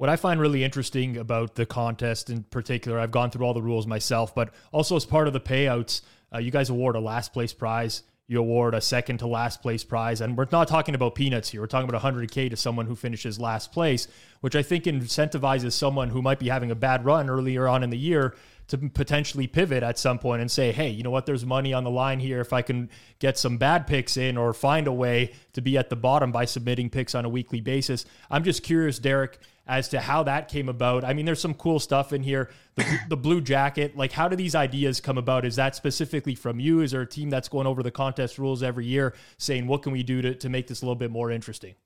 What I find really interesting about the contest in particular, I've gone through all the rules myself, but also as part of the payouts, uh, you guys award a last place prize. You award a second to last place prize. And we're not talking about peanuts here. We're talking about 100K to someone who finishes last place, which I think incentivizes someone who might be having a bad run earlier on in the year to potentially pivot at some point and say, hey, you know what? There's money on the line here. If I can get some bad picks in or find a way to be at the bottom by submitting picks on a weekly basis. I'm just curious, Derek, as to how that came about. I mean, there's some cool stuff in here. The, the blue jacket, like, how do these ideas come about? Is that specifically from you? Is there a team that's going over the contest rules every year saying, what can we do to, to make this a little bit more interesting?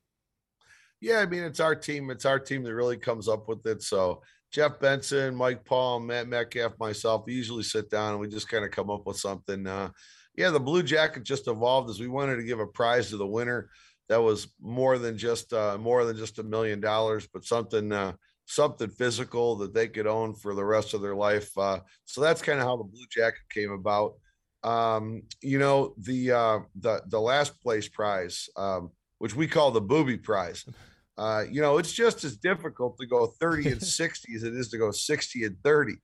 Yeah, I mean, it's our team. It's our team that really comes up with it. So Jeff Benson, Mike Palm, Matt Metcalf, myself, we usually sit down and we just kind of come up with something. Uh, yeah, the Blue Jacket just evolved as we wanted to give a prize to the winner that was more than just uh, more than just a million dollars, but something uh, something physical that they could own for the rest of their life. Uh, so that's kind of how the Blue Jacket came about. Um, you know, the uh, the the last place prize, um, which we call the booby prize. Uh, you know, it's just as difficult to go 30 and 60 as it is to go 60 and 30.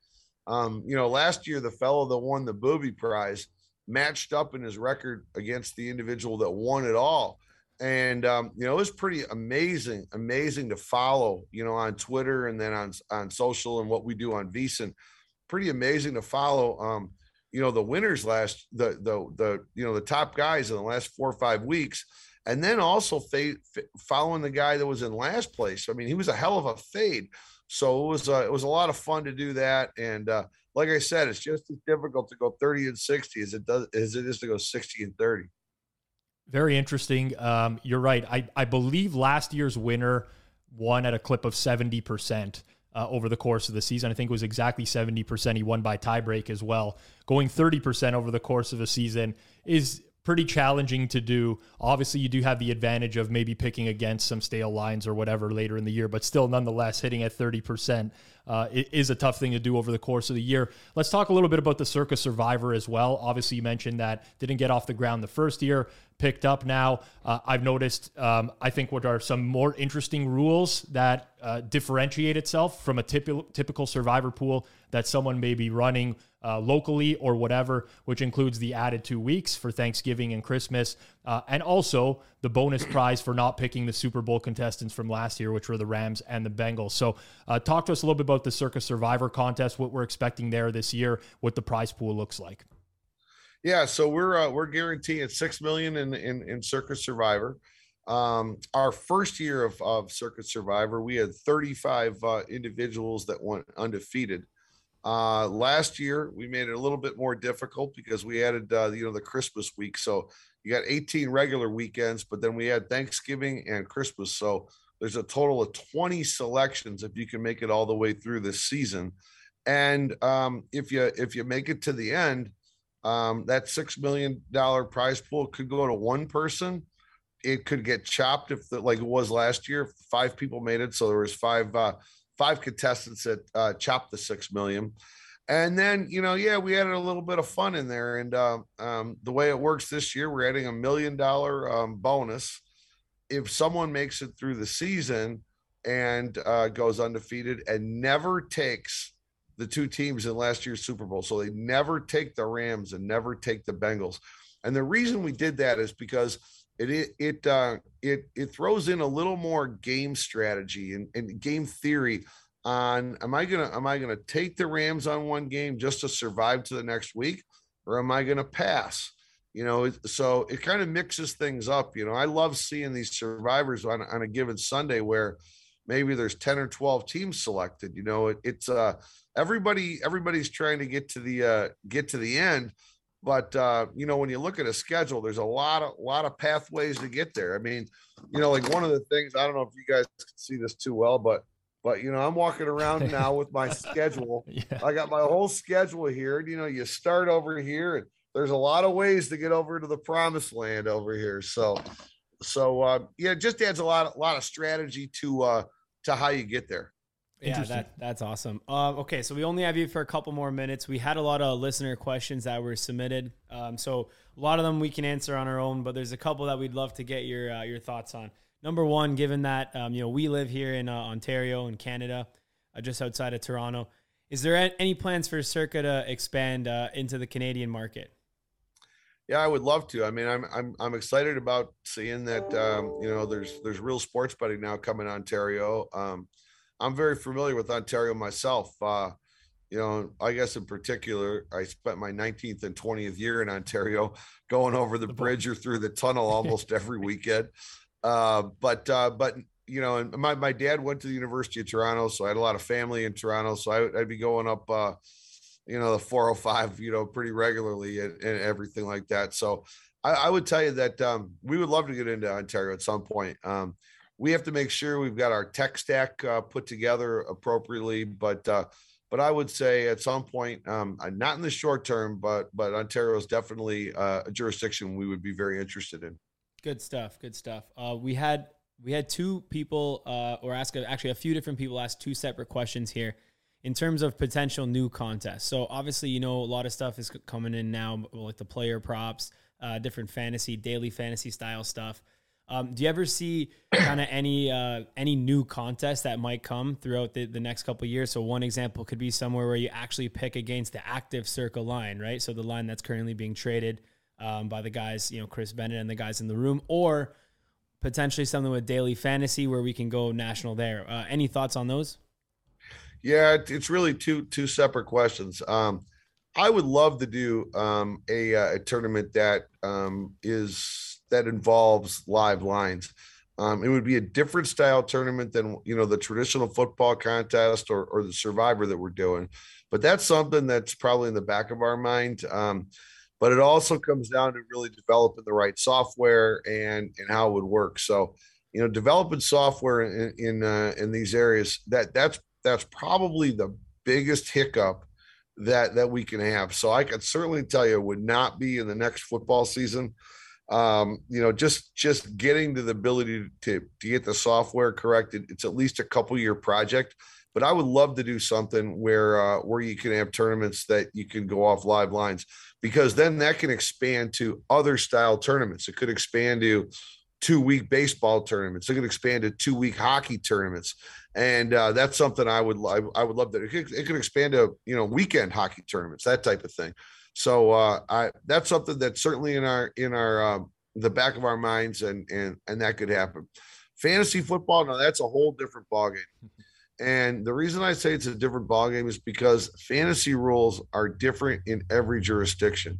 Um, you know, last year, the fellow that won the booby prize matched up in his record against the individual that won it all. And, um, you know, it was pretty amazing, amazing to follow, you know, on Twitter and then on, on social and what we do on VSiN. Pretty amazing to follow. Um, you know, the winners last, the, the, the, you know, the top guys in the last four or five weeks and then also fa- following the guy that was in last place. I mean, he was a hell of a fade. So it was uh, it was a lot of fun to do that. And uh, like I said, it's just as difficult to go 30 and 60 as it does as it is to go 60 and 30. Very interesting. Um, you're right. I, I believe last year's winner won at a clip of 70%. Uh, over the course of the season. I think it was exactly 70%. He won by tiebreak as well. Going 30% over the course of a season is pretty challenging to do. Obviously, you do have the advantage of maybe picking against some stale lines or whatever later in the year, but still, nonetheless, hitting at 30% uh, is a tough thing to do over the course of the year. Let's talk a little bit about the Circa Survivor as well. Obviously, you mentioned that didn't get off the ground the first year, picked up now. Uh, I've noticed, um, I think, what are some more interesting rules that uh, differentiate itself from a typical typical Survivor pool that someone may be running uh, locally or whatever, which includes the added two weeks for Thanksgiving and Christmas, uh, and also the bonus prize for not picking the Super Bowl contestants from last year, which were the Rams and the Bengals. So, uh, talk to us a little bit about the Circa Survivor contest, what we're expecting there this year, what the prize pool looks like. Yeah, so we're uh, we're guaranteeing six million in in, in Circa Survivor. Um, our first year of, of Circa Survivor, we had 35 uh, individuals that went undefeated. Uh, last year, we made it a little bit more difficult because we added, uh, you know, the Christmas week. So you got 18 regular weekends, but then we had Thanksgiving and Christmas. So there's a total of 20 selections if you can make it all the way through this season. And um, if you if you make it to the end, um, that six million dollar prize pool could go to one person. It could get chopped if the, like it was last year. Five people made it, so there was five uh, five contestants that uh, chopped the six million. And then, you know, yeah, we added a little bit of fun in there. And uh, um, the way it works this year, we're adding a million dollar um, bonus. If someone makes it through the season and uh, goes undefeated and never takes the two teams in last year's Super Bowl, so they never take the Rams and never take the Bengals. And the reason we did that is because it it uh, it, it throws in a little more game strategy and, and game theory on am I gonna am I gonna take the Rams on one game just to survive to the next week, or am I gonna pass? You know, so it kind of mixes things up. You know, I love seeing these survivors on, on a given Sunday where maybe there's 10 or 12 teams selected. You know, it, it's uh everybody everybody's trying to get to the uh get to the end but uh, you know, when you look at a schedule, there's a lot of lot of pathways to get there. I mean, you know, like one of the things I don't know if you guys can see this too well, but but you know, I'm walking around now with my schedule. yeah. I got my whole schedule here. You know, you start over here, and there's a lot of ways to get over to the promised land over here. So, so uh, yeah, it just adds a lot, a lot of strategy to uh, to how you get there. Yeah, that that's awesome. Uh, okay, so we only have you for a couple more minutes. We had a lot of listener questions that were submitted, um, so a lot of them we can answer on our own, but there's a couple that we'd love to get your uh, your thoughts on. Number one, given that um, you know we live here in uh, Ontario in Canada, uh, just outside of Toronto, is there any plans for Circa to expand uh, into the Canadian market? Yeah, I would love to. I mean, I'm I'm I'm excited about seeing that. Um, you know, there's there's real sports betting now coming to Ontario. I'm very familiar with Ontario myself. Uh, you know, I guess in particular, I spent my 19th and 20th year in Ontario, going over the bridge or through the tunnel almost every weekend. Uh, but uh, but you know, and my my dad went to the University of Toronto, so I had a lot of family in Toronto, so I, would be going up, uh, you know, the 405, you know, pretty regularly and, and everything like that. So I, I, would tell you that um, we would love to get into Ontario at some point. Um, we have to make sure we've got our tech stack uh, put together appropriately. But uh, but I would say at some point, um, uh, not in the short term, but but Ontario is definitely uh, a jurisdiction we would be very interested in. Good stuff. Good stuff. Uh, we had we had two people, uh, or ask actually a few different people ask two separate questions here in terms of potential new contests. So obviously, you know, a lot of stuff is coming in now, like the player props, different fantasy, daily fantasy style stuff. Um, do you ever see kind of any uh, any new contests that might come throughout the, the next couple years? So one example could be somewhere where you actually pick against the active Circa line, right? So the line that's currently being traded um, by the guys, you know, Chris Bennett and the guys in the room, or potentially something with daily fantasy where we can go national there. Uh, any thoughts on those? Yeah, it's really two two separate questions. Um, I would love to do um, a, uh, a tournament that um, is that involves live lines. Um, it would be a different style tournament than you know the traditional football contest or, or the survivor that we're doing but that's something that's probably in the back of our mind. Um, but it also comes down to really developing the right software and and how it would work. So you know developing software in in, uh, in these areas that that's that's probably the biggest hiccup that that we can have. So i could certainly tell you it would not be in the next football season um, you know, just just getting to the ability to to get the software corrected. It's at least a couple year project but I would love to do something where uh, where you can have tournaments that you can go off live lines because then that can expand to other style tournaments. It could expand to two week baseball tournaments. It could expand to two week hockey tournaments, and uh, that's something I would I, I would love to. It could, it could, expand to you know weekend hockey tournaments, that type of thing. So uh, I that's something that's certainly in our in our um, the back of our minds, and and and that could happen. Fantasy football, now that's a whole different ballgame. And the reason I say it's a different ballgame is because fantasy rules are different in every jurisdiction.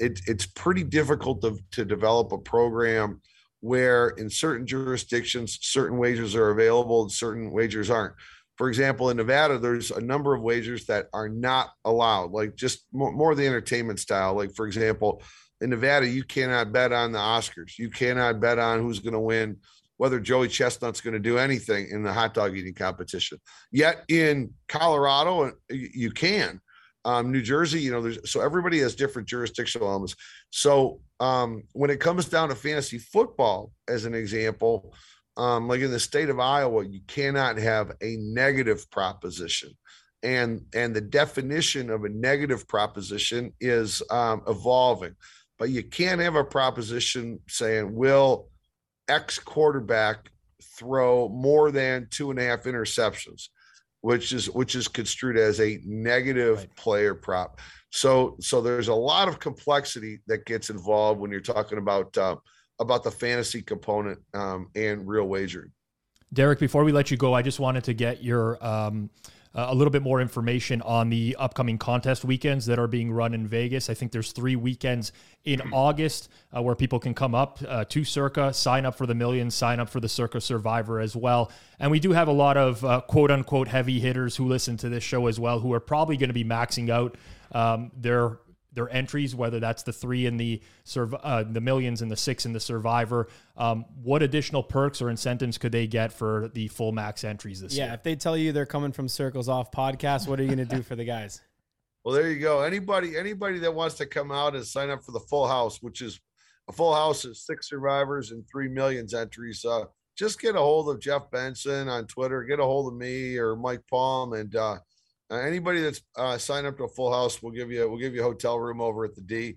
It, it's pretty difficult to, to develop a program where in certain jurisdictions, certain wagers are available and certain wagers aren't. For example, in Nevada, there's a number of wagers that are not allowed, like just more, more the entertainment style. Like, for example, in Nevada, you cannot bet on the Oscars. You cannot bet on who's going to win whether Joey Chestnut's going to do anything in the hot dog eating competition. Yet in Colorado, uh, you can. Um, New Jersey, you know, there's so everybody has different jurisdictional elements. So um, when it comes down to fantasy football, as an example, um, like in the state of Iowa, you cannot have a negative proposition. And, and the definition of a negative proposition is um, evolving, but you can't have a proposition saying, will X quarterback throw more than two and a half interceptions, which is which is construed as a negative right. player prop. So so there's a lot of complexity that gets involved when you're talking about uh, about the fantasy component um, and real wagering. Derek, before we let you go, I just wanted to get your um, a little bit more information on the upcoming contest weekends that are being run in Vegas. I think there's three weekends in August uh, where people can come up uh, to Circa, sign up for the millions, sign up for the Circa Survivor as well. And we do have a lot of uh, quote unquote heavy hitters who listen to this show as well, who are probably going to be maxing out um, their their entries, whether that's the three in the uh, the millions and the six in the survivor. Um, what additional perks or incentives could they get for the full max entries this yeah, year? Yeah, if they tell you they're coming from Circles Off podcast, what are you going to do for the guys? Well, there you go. Anybody anybody that wants to come out and sign up for the full house, which is a full house of six survivors and three millions entries. Uh, just get a hold of Jeff Benson on Twitter. Get a hold of me or Mike Palm, and uh, uh, anybody that's uh, signed up to a full house, we'll give you we'll give you a hotel room over at the D.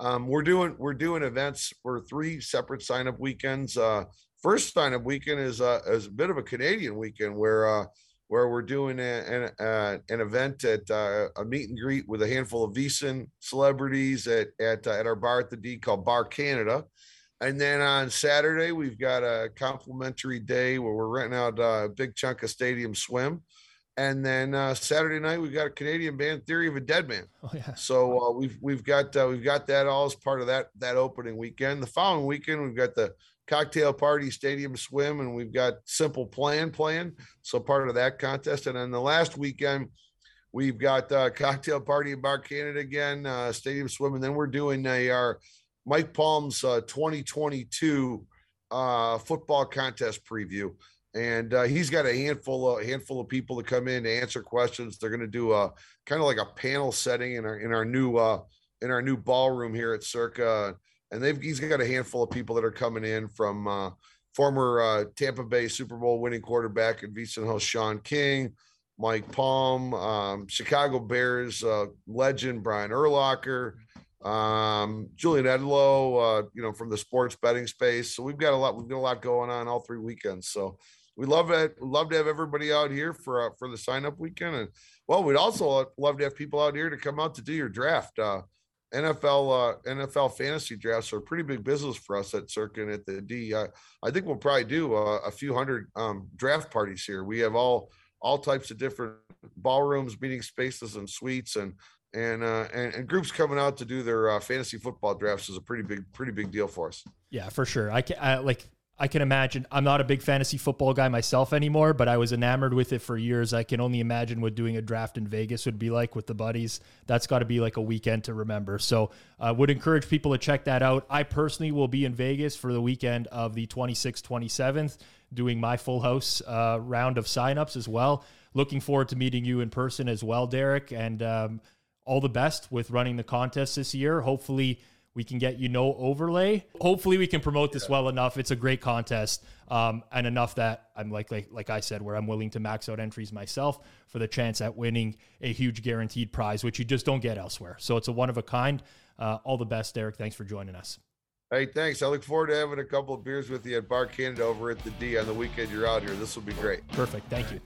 Um, we're doing we're doing events for three separate sign up weekends. Uh, first sign up weekend is uh, is a bit of a Canadian weekend where uh, where we're doing an uh, an event at uh, a meet and greet with a handful of VSiN celebrities at at uh, at our bar at the D called Bar Canada. And then on Saturday, we've got a complimentary day where we're renting out a big chunk of stadium swim. And then uh, Saturday night we've got a Canadian band, Theory of a Deadman. Oh yeah. So uh, we've we've got uh, we've got that all as part of that that opening weekend. The following weekend we've got the cocktail party, stadium swim, and we've got simple plan plan. So part of that contest. And then the last weekend we've got uh, cocktail party in Bar Canada again, uh, stadium swim, and then we're doing a our Mike Palm's uh, 2022 uh, football contest preview and uh, he's got a handful of handful of people to come in to answer questions. They're going to do a kind of like a panel setting in our in our new uh, in our new ballroom here at Circa, and they've he's got a handful of people that are coming in from uh, former uh, Tampa Bay Super Bowl winning quarterback and VSiN host Shaun King, Mike Palm, um, Chicago Bears uh, legend Brian Urlacher. Um, Julian Edlow, uh, you know, from the sports betting space. So we've got a lot, we've got a lot going on all three weekends. So we love it. Love to have everybody out here for uh, for the sign up weekend, and well, we'd also love to have people out here to come out to do your draft. Uh, NFL uh, NFL fantasy drafts are a pretty big business for us at Circa and at the D. Uh, I think we'll probably do a, a few hundred um, draft parties here. We have all all types of different ballrooms, meeting spaces, and suites, and and uh, and, and groups coming out to do their uh, fantasy football drafts is a pretty big pretty big deal for us. Yeah, for sure. I can I, like I can imagine. I'm not a big fantasy football guy myself anymore, but I was enamored with it for years. I can only imagine what doing a draft in Vegas would be like with the buddies. That's got to be like a weekend to remember. So, I uh, would encourage people to check that out. I personally will be in Vegas for the weekend of the 26th, 27th, doing my full house uh, round of signups as well. Looking forward to meeting you in person as well, Derek, and um, all the best with running the contest this year. Hopefully we can get you no overlay. Hopefully, we can promote this well enough. It's a great contest, um, and enough that I'm like, like like I said, where I'm willing to max out entries myself for the chance at winning a huge guaranteed prize, which you just don't get elsewhere. So it's a one of a kind. Uh, all the best, Derek. Thanks for joining us. Hey, thanks. I look forward to having a couple of beers with you at Bar Canada over at the D on the weekend you're out here. This will be great. Perfect. Thank you.